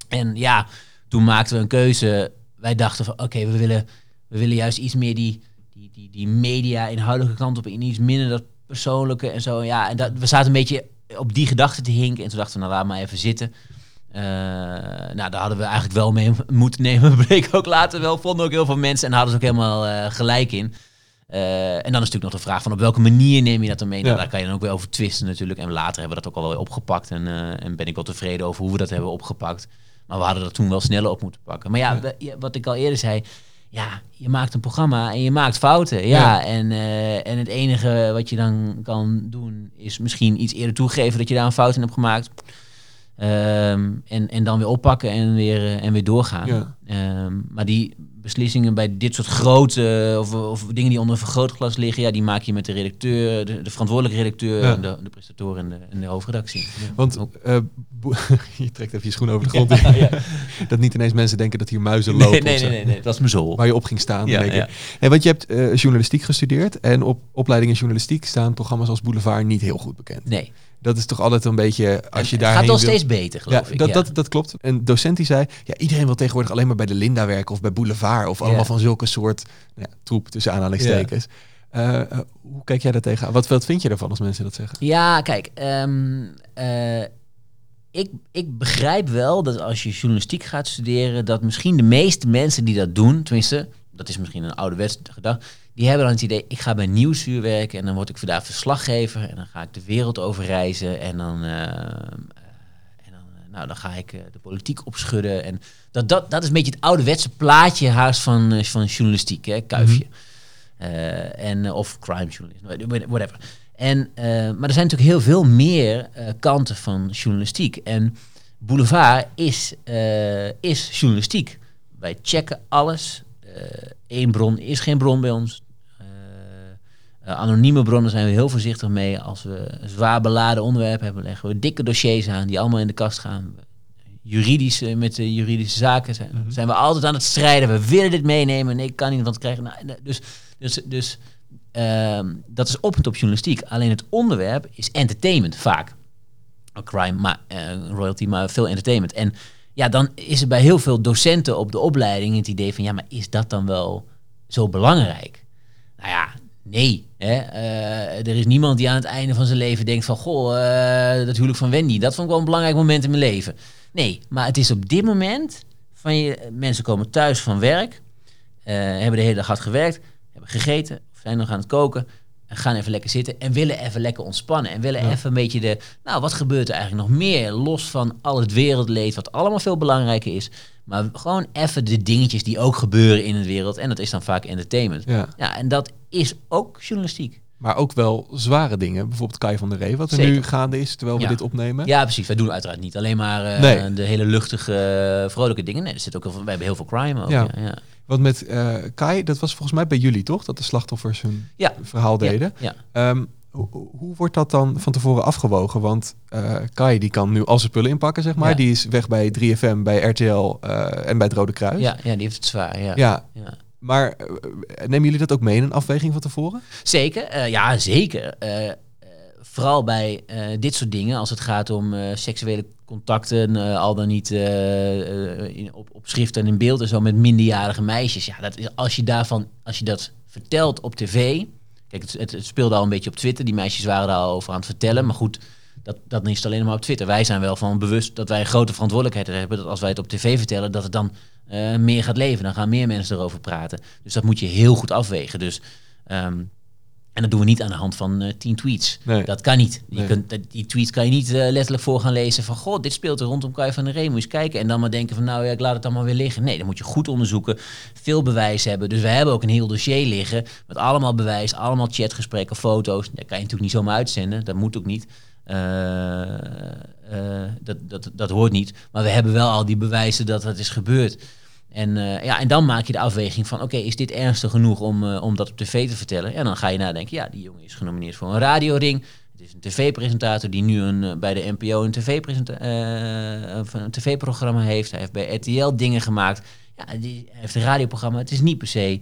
Speaker 2: En ja, toen maakten we een keuze. Wij dachten van oké, we, willen, we willen juist iets meer die, die, die, die media inhoudelijke kant op en iets minder dat persoonlijke en zo. Ja, en dat, we zaten een beetje op die gedachte te hinken. En toen dachten we, nou laat maar even zitten. Eh, nou, daar hadden we eigenlijk wel mee moeten nemen. Bleek ook later wel, vonden ook heel veel mensen. En hadden ze ook helemaal eh, gelijk in. Eh, en dan is natuurlijk nog de vraag van op welke manier neem je dat dan mee? Nou, daar kan je dan ook weer over twisten natuurlijk. En later hebben we dat ook al wel opgepakt. En, eh, en ben ik wel tevreden over hoe we dat hebben opgepakt. Maar we hadden dat toen wel sneller op moeten pakken. Maar ja, wat ik al eerder zei. Ja, je maakt een programma en je maakt fouten. Ja,
Speaker 1: Ja.
Speaker 2: En, eh, en het enige wat je dan kan doen is misschien iets eerder toegeven dat je daar een fout in hebt gemaakt. Ehm, en, en dan weer oppakken en weer, en weer doorgaan. Ehm, maar die beslissingen bij dit soort grote of, of dingen die onder een vergrootglas liggen, ja, die maak je met de redacteur, de, de verantwoordelijke redacteur,
Speaker 1: Ja.
Speaker 2: en de, de en de, en de hoofdredactie.
Speaker 1: Want eh, je trekt even je schoen over de grond. dat niet ineens mensen denken dat hier muizen lopen.
Speaker 2: Nee, nee, nee, nee, nee, dat is mijn zool.
Speaker 1: Waar je op ging staan.
Speaker 2: Ja, ja.
Speaker 1: Nee, want je hebt eh, journalistiek gestudeerd. En op opleiding in journalistiek staan programma's als Boulevard niet heel goed bekend.
Speaker 2: Nee.
Speaker 1: Dat is toch altijd een beetje, als je
Speaker 2: Het
Speaker 1: daar
Speaker 2: gaat wel steeds beter, geloof
Speaker 1: ja,
Speaker 2: ik.
Speaker 1: dat,
Speaker 2: ja.
Speaker 1: Dat, dat klopt. Een docent die zei, ja, iedereen wil tegenwoordig alleen maar bij de Linda werken of bij Boulevard of allemaal
Speaker 2: Ja.
Speaker 1: van zulke soort nou ja, troep tussen aanhalingstekens. Eh, hoe kijk jij daar tegenaan? Wat, wat vind je ervan als mensen dat zeggen?
Speaker 2: Ja, kijk, ehm, eh, ik, ik begrijp wel dat als je journalistiek gaat studeren, dat misschien de meeste mensen die dat doen, tenminste, dat is misschien een ouderwets gedachte, die hebben dan het idee, ik ga bij Nieuwsuur werken en dan word ik vandaag verslaggever en dan ga ik de wereld over reizen en dan, eh, eh, en dan, eh, nou, dan ga ik de politiek opschudden. En dat, dat, dat is een beetje het ouderwetse plaatje haast van, van journalistiek, hè, kuifje. Eh, en, of crime journalism, whatever. En, maar er zijn natuurlijk heel veel meer kanten van journalistiek. En Boulevard is, is journalistiek. Wij checken alles. Eén bron is geen bron bij ons. Eh, eh, anonieme bronnen zijn we heel voorzichtig mee. Als we een zwaar beladen onderwerp hebben, leggen we dikke dossiers aan die allemaal in de kast gaan. Juridische, met de juridische zaken zijn,
Speaker 1: Mhm.
Speaker 2: zijn we altijd aan het strijden. We willen dit meenemen. Nee, ik kan niet, want krijgen. Nou, dus dus, dus ehm, dat is op en top journalistiek. Alleen het onderwerp is entertainment vaak. Crime, maar eh, royalty, maar veel entertainment. En ja, dan is er bij heel veel docenten op de opleiding het idee van ja, maar is dat dan wel zo belangrijk? Nou ja, nee. Hè? Eh, er is niemand die aan het einde van zijn leven denkt van goh, eh, dat huwelijk van Wendy, dat vond ik wel een belangrijk moment in mijn leven. Nee, maar het is op dit moment van je mensen komen thuis van werk, eh, hebben de hele dag hard gewerkt, hebben gegeten, zijn nog aan het koken. En gaan even lekker zitten en willen even lekker ontspannen. En willen
Speaker 1: Ja.
Speaker 2: even een beetje de. Nou, wat gebeurt er eigenlijk nog meer? Los van al het wereldleed, wat allemaal veel belangrijker is. Maar gewoon even de dingetjes die ook gebeuren in de wereld. En dat is dan vaak entertainment.
Speaker 1: Ja.
Speaker 2: Ja, en dat is ook journalistiek.
Speaker 1: Maar ook wel zware dingen. Bijvoorbeeld Kai van der Ree, wat er
Speaker 2: Zeker.
Speaker 1: nu gaande is terwijl we
Speaker 2: Ja.
Speaker 1: dit opnemen.
Speaker 2: Ja, precies. Wij doen uiteraard niet alleen maar eh,
Speaker 1: Nee.
Speaker 2: de hele luchtige, eh, vrolijke dingen. Nee, er zit ook heel veel, wij hebben heel veel crime ook.
Speaker 1: Ja,
Speaker 2: ja.
Speaker 1: Want met eh, Kai, dat was volgens mij bij jullie toch? Dat de slachtoffers hun
Speaker 2: Ja.
Speaker 1: verhaal deden.
Speaker 2: Ja,
Speaker 1: Ehm, hoe, hoe wordt dat dan van tevoren afgewogen? Want eh, Kai die kan nu al zijn spullen inpakken, zeg maar.
Speaker 2: Ja.
Speaker 1: Die is weg bij 3FM, bij RTL eh, en bij het Rode Kruis.
Speaker 2: ja, ja, die heeft het zwaar. Ja.
Speaker 1: Ja,
Speaker 2: Ja.
Speaker 1: maar nemen jullie dat ook mee in een afweging van tevoren?
Speaker 2: Zeker, ja, zeker. Vooral bij dit soort dingen, als het gaat om seksuele contacten, eh, al dan niet eh, eh, in, op, op schrift en in beeld en zo met minderjarige meisjes. Ja, dat is, als je daarvan, als je dat vertelt op tv. Kijk, het, het, speelde al een beetje op Twitter. Die meisjes waren daar al over aan het vertellen. Maar goed, dat, dat is alleen maar op Twitter. Wij zijn wel van bewust dat wij een grote verantwoordelijkheid hebben. Dat als wij het op tv vertellen, dat het dan meer gaat leven. Dan gaan meer mensen erover praten. Dus dat moet je heel goed afwegen. Dus ehm, en dat doen we niet aan de hand van eh, tien tweets.
Speaker 1: Nee.
Speaker 2: Dat kan niet. Je
Speaker 1: Nee.
Speaker 2: kunt, dat- die tweets kan je niet eh, letterlijk voor gaan lezen van... ...goh, dit speelt er rondom Kai van der Ree, moet je eens kijken. En dan maar denken van, nou ja, ik laat het allemaal weer liggen. Nee, dan moet je goed onderzoeken, veel bewijs hebben. Dus we hebben ook een heel dossier liggen met allemaal bewijs... ...allemaal chatgesprekken, foto's. Dat kan je natuurlijk niet zomaar uitzenden, dat moet ook niet. Eh, eh, dat, dat, dat hoort niet. Maar we hebben wel al die bewijzen dat het is gebeurd. En, eh, ja, en dan maak je de afweging van, oké, is dit ernstig genoeg om, eh, om dat op tv te vertellen? En dan ga je nadenken, ja, die jongen is genomineerd voor een radioring. Het is een tv-presentator die nu een, eh, bij de NPO een of een tv-programma heeft. Hij heeft bij RTL dingen gemaakt. Ja, die hij heeft een radioprogramma. Het is niet per se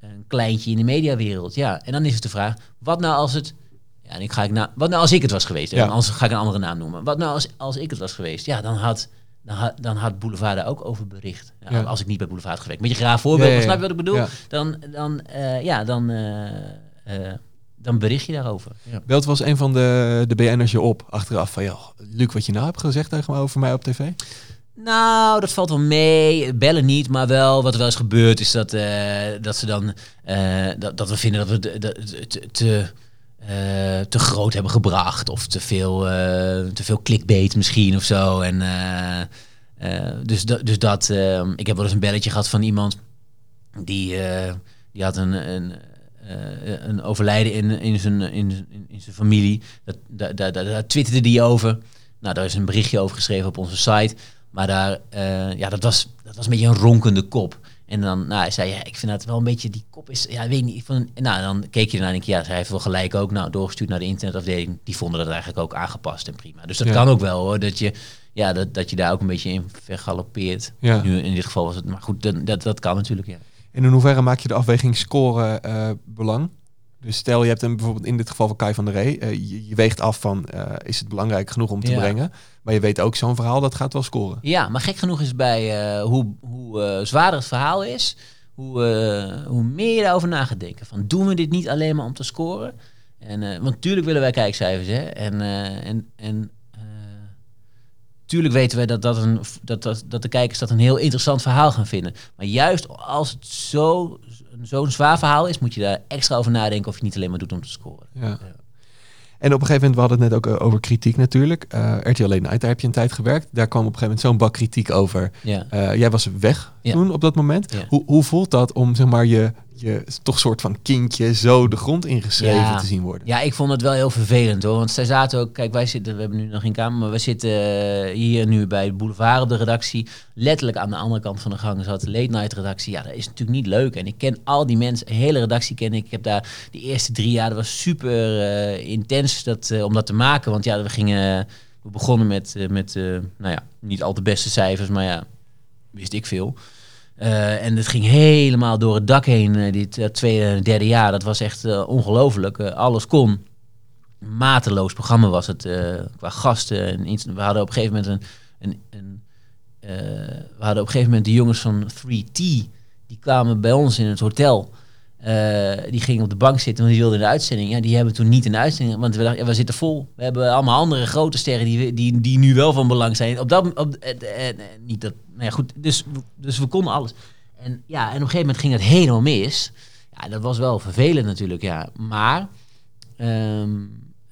Speaker 2: een kleintje in de mediawereld. Ja, en dan is het de vraag, wat nou als het... Ja, en ik ga ik nou, wat nou als ik het was geweest?
Speaker 1: Ja.
Speaker 2: En anders ga ik een andere naam noemen. Wat nou als, als ik het was geweest? Ja, dan had, dan had, dan had Boulevard daar ook over bericht. Ja,
Speaker 1: Ja.
Speaker 2: Als ik niet bij Boulevard gewerkt. Beetje een graag voorbeeld,
Speaker 1: Ja, ja,
Speaker 2: maar
Speaker 1: ja.
Speaker 2: snap je wat ik bedoel?
Speaker 1: Ja.
Speaker 2: Dan, dan, eh, ja, dan, eh, dan bericht je daarover. Ja.
Speaker 1: Belt was een van de, de BN'ers je op achteraf van... ...joh, Luc, wat je nou hebt gezegd tegen me over mij op tv?
Speaker 2: Nou, dat valt wel mee. Bellen niet, maar wel wat er wel eens gebeurt is dat, dat ze dan dat, dat we vinden dat we de, de- te, te, te groot hebben gebracht of te veel, eh, te veel clickbait misschien of zo. En eh, eh, dus, dus dat. eh, ik heb wel eens een belletje gehad van iemand die, eh, die had een, een, eh, een overlijden in, in, zijn, in, in, zijn familie. Dat, daar, daar, daar, twitterde die over. Nou, daar is een berichtje over geschreven op onze site. Maar daar, eh, ja, dat was, dat was een beetje een ronkende kop. En dan, nou, hij zei, ja, ik vind dat wel een beetje, die kop is, ja, weet niet. Van, nou, dan keek je ernaar en denk je, ja, hij heeft wel gelijk ook. Nou, doorgestuurd naar de internetafdeling. Die vonden dat eigenlijk ook aangepast en prima. Dus dat
Speaker 1: Ja.
Speaker 2: kan ook wel hoor, dat je, ja, dat, dat je daar ook een beetje in vergalopeert.
Speaker 1: Ja.
Speaker 2: Nu, in dit geval was het, maar goed, dat, dat, dat kan natuurlijk, ja.
Speaker 1: En in hoeverre maak je de afweging score eh, belang? Dus stel je hebt hem bijvoorbeeld in dit geval van Kai van der Ree. eh, je, je weegt af van eh, is het belangrijk genoeg om te
Speaker 2: Ja.
Speaker 1: brengen. Maar je weet ook zo'n verhaal dat gaat wel scoren.
Speaker 2: Ja, maar gek genoeg is bij eh, hoe, hoe zwaarder het verhaal is, hoe, hoe meer je daarover na gaat denken. Van doen we dit niet alleen maar om te scoren? En, want tuurlijk willen wij kijkcijfers, hè? En, en, en tuurlijk weten wij dat, dat, een, dat, dat, dat de kijkers dat een heel interessant verhaal gaan vinden. Maar juist als het zo, zo'n zwaar verhaal is, moet je daar extra over nadenken of je niet alleen maar doet om te scoren.
Speaker 1: Ja. En op een gegeven moment, we hadden het net ook eh, over kritiek natuurlijk. Eh RTL Late Night, daar heb je een tijd gewerkt. Daar kwam op een gegeven moment zo'n bak kritiek over.
Speaker 2: Ja.
Speaker 1: Eh, jij was weg
Speaker 2: Ja.
Speaker 1: toen op dat moment. Hoe, hoe voelt dat om zeg maar je, je toch soort van kindje zo de grond ingeschreven
Speaker 2: Ja.
Speaker 1: te zien worden?
Speaker 2: Ja, ik vond het wel heel vervelend hoor. Want zij zaten ook, kijk, wij zitten, we hebben nu nog geen kamer, maar we zitten eh, hier nu bij de Boulevard op de redactie. Letterlijk aan de andere kant van de gang zat de late night redactie. Ja, dat is natuurlijk niet leuk. En ik ken al die mensen, de hele redactie ken ik. Ik heb daar die eerste drie jaar, dat was super eh, intens dat, eh, om dat te maken. Want ja, we gingen, we begonnen met, met nou ja, niet al te beste cijfers, maar ja, wist ik veel. Eh, en het ging helemaal door het dak heen, eh, dit eh, tweede en derde jaar. Dat was echt ongelooflijk. Alles kon. Mateloos programma was het qua gasten. En we hadden op een gegeven moment een... een, een we hadden op een gegeven moment de jongens van 3T. Die kwamen bij ons in het hotel. Die gingen op de bank zitten, want die wilden de uitzending. Ja, die hebben toen niet de uitzending, want we dachten, ja, we zitten vol. We hebben allemaal andere grote sterren die, die, die nu wel van belang zijn. Op dat, op, niet dat, nou ja, goed. Dus, dus we konden alles. En ja, en op een gegeven moment ging het helemaal mis. Ja, dat was wel vervelend natuurlijk, ja. Maar ehm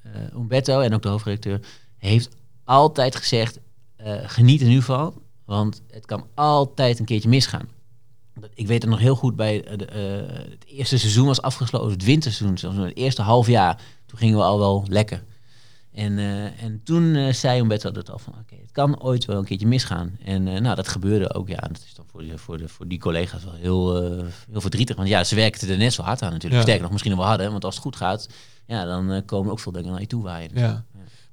Speaker 2: eh, Umberto en ook de hoofdredacteur heeft altijd gezegd: eh, geniet er nu van, want het kan altijd een keertje misgaan. Ik weet het nog heel goed bij eh, de, het eerste seizoen was afgesloten, het winterseizoen, zelfs het eerste half jaar. Toen gingen we al wel lekker. En, eh, en toen eh, zei Umberto dat al van, oké, het kan ooit wel een keertje misgaan. En eh, nou, dat gebeurde ook, ja. En dat is dan voor, die- voor, de, voor die collega's wel heel, heel verdrietig. Want ja, ze werkten er net zo hard aan natuurlijk.
Speaker 1: Ja.
Speaker 2: Sterker nog, misschien wel harder. Want als het goed gaat, ja, dan komen ook veel dingen naar je toe waaien.
Speaker 1: Ja.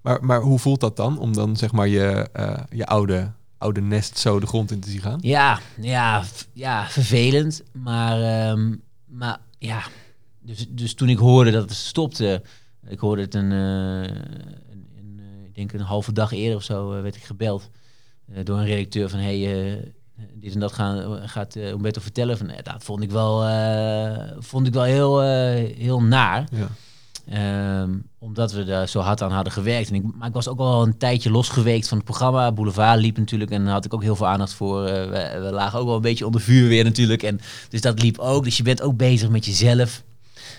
Speaker 1: Maar, maar hoe voelt dat dan om dan zeg maar je, je oude, oude nest zo de grond in te zien gaan?
Speaker 2: Ja, ja, ja vervelend. Maar, ehm, maar ja, dus, dus toen ik hoorde dat het stopte, ik hoorde het een, eh, een, een, eh, ik denk een halve dag eerder of zo, eh, werd ik gebeld door een redacteur van hey, dit en dat gaan, gaat uh, Umberto vertellen. Van, dat vond ik wel, vond ik wel heel, heel naar.
Speaker 1: Ja.
Speaker 2: Ehm, omdat we daar zo hard aan hadden gewerkt. En ik, maar ik was ook al een tijdje losgeweekt van het programma. Boulevard liep natuurlijk en daar had ik ook heel veel aandacht voor. We, we lagen ook wel een beetje onder vuur weer natuurlijk. En, dus dat liep ook. Dus je bent ook bezig met jezelf.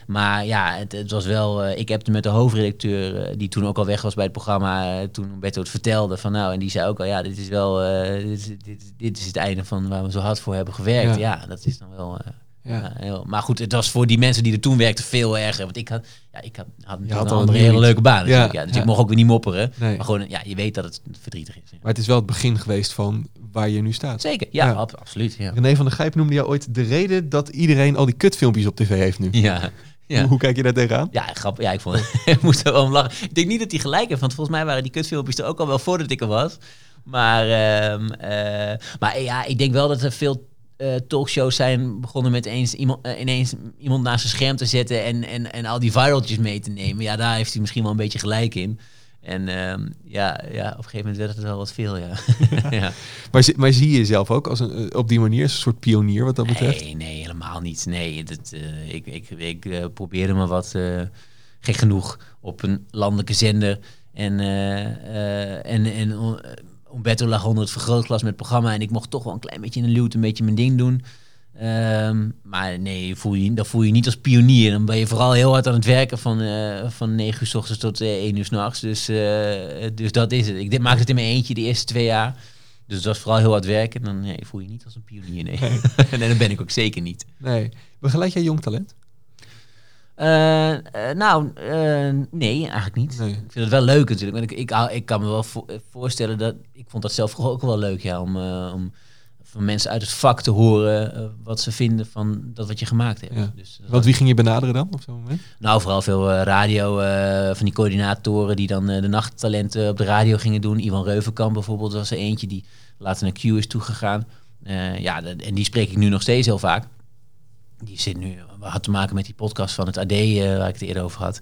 Speaker 2: Maar ja, het, het was wel... eh, ik heb het met de hoofdredacteur, eh, die toen ook al weg was bij het programma... eh, toen Beto het vertelde van nou... En die zei ook al, ja, dit is wel... dit, is, dit, dit is het einde van waar we zo hard voor hebben gewerkt.
Speaker 1: Ja.
Speaker 2: Ja, dat is dan wel...
Speaker 1: Ja.
Speaker 2: ja, heel, maar goed, het was voor die mensen die er toen werkten veel erger. Want ik had, ja, ik had, had,
Speaker 1: al een
Speaker 2: hele leuke baan.
Speaker 1: Ja,
Speaker 2: ja, dus ik mocht ook weer niet mopperen.
Speaker 1: Nee.
Speaker 2: Maar gewoon, ja, je weet dat het verdrietig is.
Speaker 1: Maar het is wel het begin geweest van waar je nu staat.
Speaker 2: Zeker, ja,
Speaker 1: Ja.
Speaker 2: ab- absoluut. Ja.
Speaker 1: René van der Gijp noemde jou ooit de reden dat iedereen al die kutfilmpjes op tv heeft nu.
Speaker 2: Ja, ja.
Speaker 1: Hoe, hoe kijk je daar tegenaan?
Speaker 2: Ja, grap. Ja, ik, vond, ik moest er wel om lachen. Ik denk niet dat hij gelijk heeft, want volgens mij waren die kutfilmpjes er ook al wel voordat ik er was. Maar, ehm, eh, maar ja, ik denk wel dat er veel eh, talkshows zijn begonnen met eens iemand, eh, ineens iemand naast zijn scherm te zetten en, en, en al die viraltjes mee te nemen. Ja, daar heeft hij misschien wel een beetje gelijk in. En ehm, ja, ja, op een gegeven moment werd het wel wat veel, ja. ja.
Speaker 1: Maar, zi- maar zie je jezelf ook als een, eh, op die manier als een soort pionier wat dat betreft?
Speaker 2: Nee, nee, helemaal niet. Nee, dat, eh, ik, ik, ik eh, probeerde me wat gek genoeg op een landelijke zender. En, eh, eh, en, en Umberto lag onder het vergrootglas met het programma. En ik mocht toch wel een klein beetje in de luwte een beetje mijn ding doen. Ehm, maar nee, voel je, dat voel je niet als pionier. Dan ben je vooral heel hard aan het werken van, eh van 9 uur s ochtends tot eh 1 uur s'nachts. Dus, eh, dus dat is het. Ik dit- maakte het in mijn eentje de eerste twee jaar. Dus dat was vooral heel hard werken. Dan nee, voel je niet als een pionier, nee. en dat ben ik ook zeker niet.
Speaker 1: Nee. Begeleid jij jong talent?
Speaker 2: Nou, nee, eigenlijk niet.
Speaker 1: Nee.
Speaker 2: Ik vind het wel leuk natuurlijk. Ik, ik, ik kan me wel vo- voorstellen dat... Ik vond dat zelf ook wel leuk, ja. Om, om van mensen uit het vak te horen eh, wat ze vinden van dat wat je gemaakt hebt.
Speaker 1: Ja.
Speaker 2: Dus, dat
Speaker 1: Want wie ging je benaderen dan op zo'n moment?
Speaker 2: Nou, vooral veel eh, radio, eh, van die coördinatoren die dan eh, de nachttalenten op de radio gingen doen. Ivan Reuvenkamp bijvoorbeeld was er eentje die later naar Q is toegegaan. Eh ja, de- en die spreek ik nu nog steeds heel vaak. Die zit nu, had te maken met die podcast van het AD eh, waar ik het eerder over had.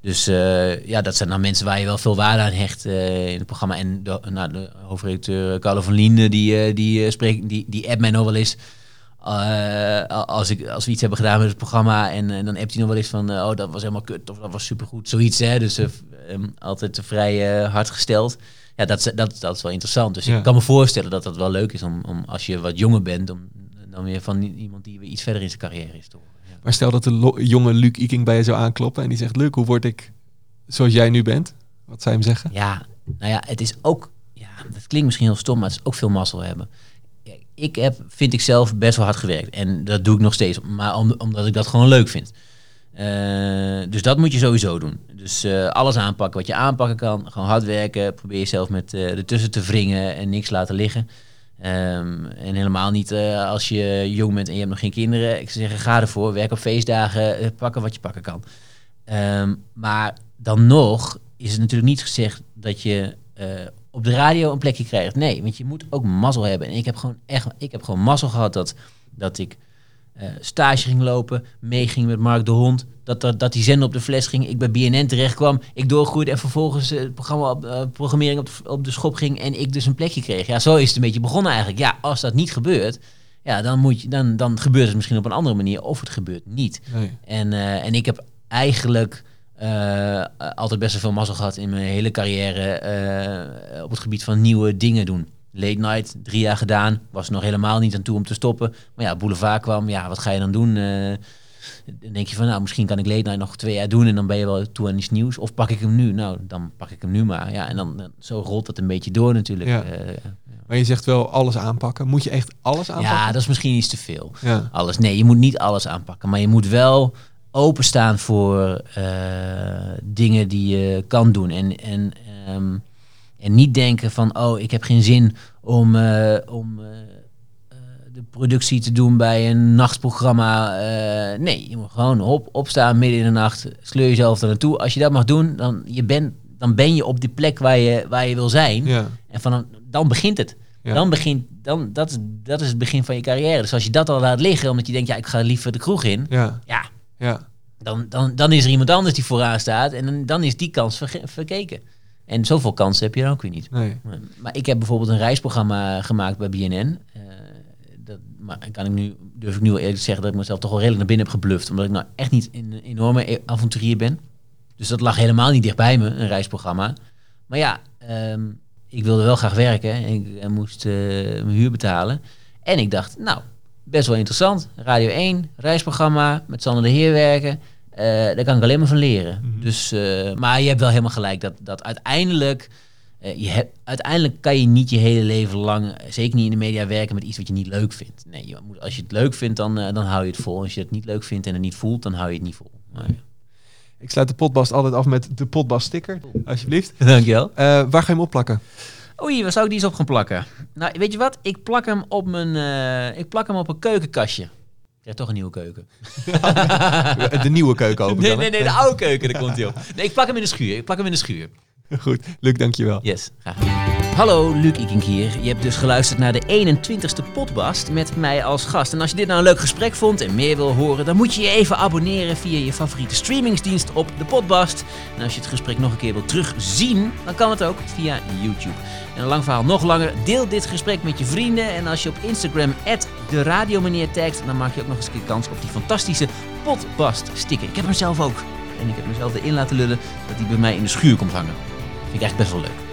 Speaker 2: Dus eh, ja, dat zijn dan mensen waar je wel veel waarde aan hecht eh, in het programma. En de, nou, de hoofdredacteur eh, Carlo van Lien, die, eh, die, spreekt, die, die appt mij nog wel eens. als, ik, als we iets hebben gedaan met het programma en, eh, dan appt hij nog wel eens van... oh, dat was helemaal kut of dat was supergoed. Zoiets, hè. Dus eh, ehm, altijd vrij hard gesteld. Ja, dat, is- dat, dat is wel interessant. Dus
Speaker 1: Ja.
Speaker 2: ik kan me voorstellen dat dat wel leuk is om, om als je wat jonger bent... om dan weer van iemand die weer iets verder in zijn carrière is te horen.
Speaker 1: Maar stel dat de jonge Luc Iking bij je zou aankloppen en die zegt... Luc, hoe word ik zoals jij nu bent? Wat zou je hem zeggen?
Speaker 2: Ja, nou ja, het is ook, ja, dat klinkt misschien heel stom, maar het is ook veel mazzel hebben. Ik heb, vind ik zelf, best wel hard gewerkt. En dat doe ik nog steeds, maar om, omdat ik dat gewoon leuk vind. Eh, dus dat moet je sowieso doen. Dus eh, alles aanpakken wat je aanpakken kan. Gewoon hard werken. Probeer jezelf met eh ertussen te wringen en niks laten liggen. Ehm, en helemaal niet eh, als je jong bent en je hebt nog geen kinderen. Ik zou zeggen, ga ervoor. Werk op feestdagen. eh, pakken wat je pakken kan. Ehm, maar dan nog is het natuurlijk niet gezegd dat je eh, op de radio een plekje krijgt. Nee, want je moet ook mazzel hebben. En ik heb gewoon echt, ik heb gewoon mazzel gehad dat, dat ik stage ging lopen, meeging met Mark de Hond. Dat, dat, dat die zender op de fles ging, ik bij BNN terecht kwam, ik doorgroeide en vervolgens eh, het programma op, eh, programmering op de, op de schop ging en ik dus een plekje kreeg. Ja, zo is het een beetje begonnen eigenlijk. Ja, als dat niet gebeurt, ja, dan, moet je, dan, dan gebeurt het misschien op een andere manier of het gebeurt niet.
Speaker 1: Nee.
Speaker 2: En, eh, en ik heb eigenlijk eh, altijd best wel veel mazzel gehad in mijn hele carrière eh, op het gebied van nieuwe dingen doen. Late night, drie jaar gedaan, was nog helemaal niet aan toe om te stoppen. Maar ja, Boulevard kwam, ja, wat ga je dan doen? Eh, dan denk je van, nou, misschien kan ik Late Night nog twee jaar doen en dan ben je wel toe aan iets nieuws. Of pak ik hem nu? Nou, dan pak ik hem nu maar. Ja, en dan, zo rolt het een beetje door natuurlijk.
Speaker 1: Ja.
Speaker 2: Eh,
Speaker 1: Maar je zegt wel alles aanpakken. Moet je echt alles aanpakken?
Speaker 2: ja, dat is misschien iets te veel.
Speaker 1: Ja.
Speaker 2: alles. Nee, je moet niet alles aanpakken. Maar je moet wel openstaan voor eh, dingen die je kan doen. En, en, ehm, en niet denken van, oh, ik heb geen zin om, eh, om eh, eh, de productie te doen bij een nachtprogramma. Nee, je moet gewoon op, opstaan midden in de nacht. Sleur jezelf er naartoe. Als je dat mag doen, dan, je bent, dan ben je op die plek waar je, waar je wil zijn.
Speaker 1: Ja.
Speaker 2: En van, dan begint het.
Speaker 1: Ja.
Speaker 2: Dan begint, dan, dat, is, dat is het begin van je carrière. Dus als je dat al laat liggen, omdat je denkt, ja, ik ga liever de kroeg in.
Speaker 1: Ja.
Speaker 2: Ja,
Speaker 1: Ja.
Speaker 2: dan, dan, dan is er iemand anders die vooraan staat. En dan, dan is die kans verge- verkeken. En zoveel kansen heb je dan ook weer niet.
Speaker 1: Nee.
Speaker 2: Maar ik heb bijvoorbeeld een reisprogramma gemaakt bij BNN. Eh, dat maar kan ik nu, durf ik nu wel eerlijk te zeggen dat ik mezelf toch wel redelijk naar binnen heb gebluft. Omdat ik nou echt niet een enorme e- avonturier ben. Dus dat lag helemaal niet dichtbij me, een reisprogramma. Maar ja, ehm, ik wilde wel graag werken. En ik eh, moest eh, mijn huur betalen. En ik dacht, nou, best wel interessant. Radio 1, reisprogramma, met Sander de Heer werken. Eh, daar kan ik alleen maar van leren. Dus, eh, maar je hebt wel helemaal gelijk dat, dat uiteindelijk... eh, je hebt, uiteindelijk kan je niet je hele leven lang, zeker niet in de media, werken met iets wat je niet leuk vindt. Nee, je moet, als je het leuk vindt, dan, dan hou je het vol. Als je het niet leuk vindt en het niet voelt, dan hou je het niet vol. Maar, ja.
Speaker 1: Ik sluit de potbast altijd af met de potbast sticker. Alsjeblieft.
Speaker 2: Dankjewel.
Speaker 1: Eh, waar ga je hem opplakken?
Speaker 2: Oei, waar zou ik die eens op gaan plakken? Nou, weet je wat? Ik plak hem op mijn, ik plak hem op een keukenkastje. Krijg toch een nieuwe keuken.
Speaker 1: De nieuwe keuken open
Speaker 2: Nee, nee, nee, de oude keuken, daar komt hij op. Nee, ik plak hem in de schuur. Ik plak hem in de schuur.
Speaker 1: Goed. Luc, dankjewel.
Speaker 2: Yes, graag gedaan. Hallo, Luc Ikink hier. Je hebt dus geluisterd naar de 21ste Podbast met mij als gast. En als je dit nou een leuk gesprek vond en meer wil horen, dan moet je je even abonneren via je favoriete streamingsdienst op de Podbast. En als je het gesprek nog een keer wilt terugzien, dan kan het ook via YouTube. En een lang verhaal nog langer, deel dit gesprek met je vrienden. En als je op Instagram de radiomeneer tagt, dan maak je ook nog eens een kans op die fantastische Podbast sticker. Ik heb hem zelf ook. En ik heb mezelf erin laten lullen dat hij bij mij in de schuur komt hangen. Vind ik eigenlijk best wel leuk.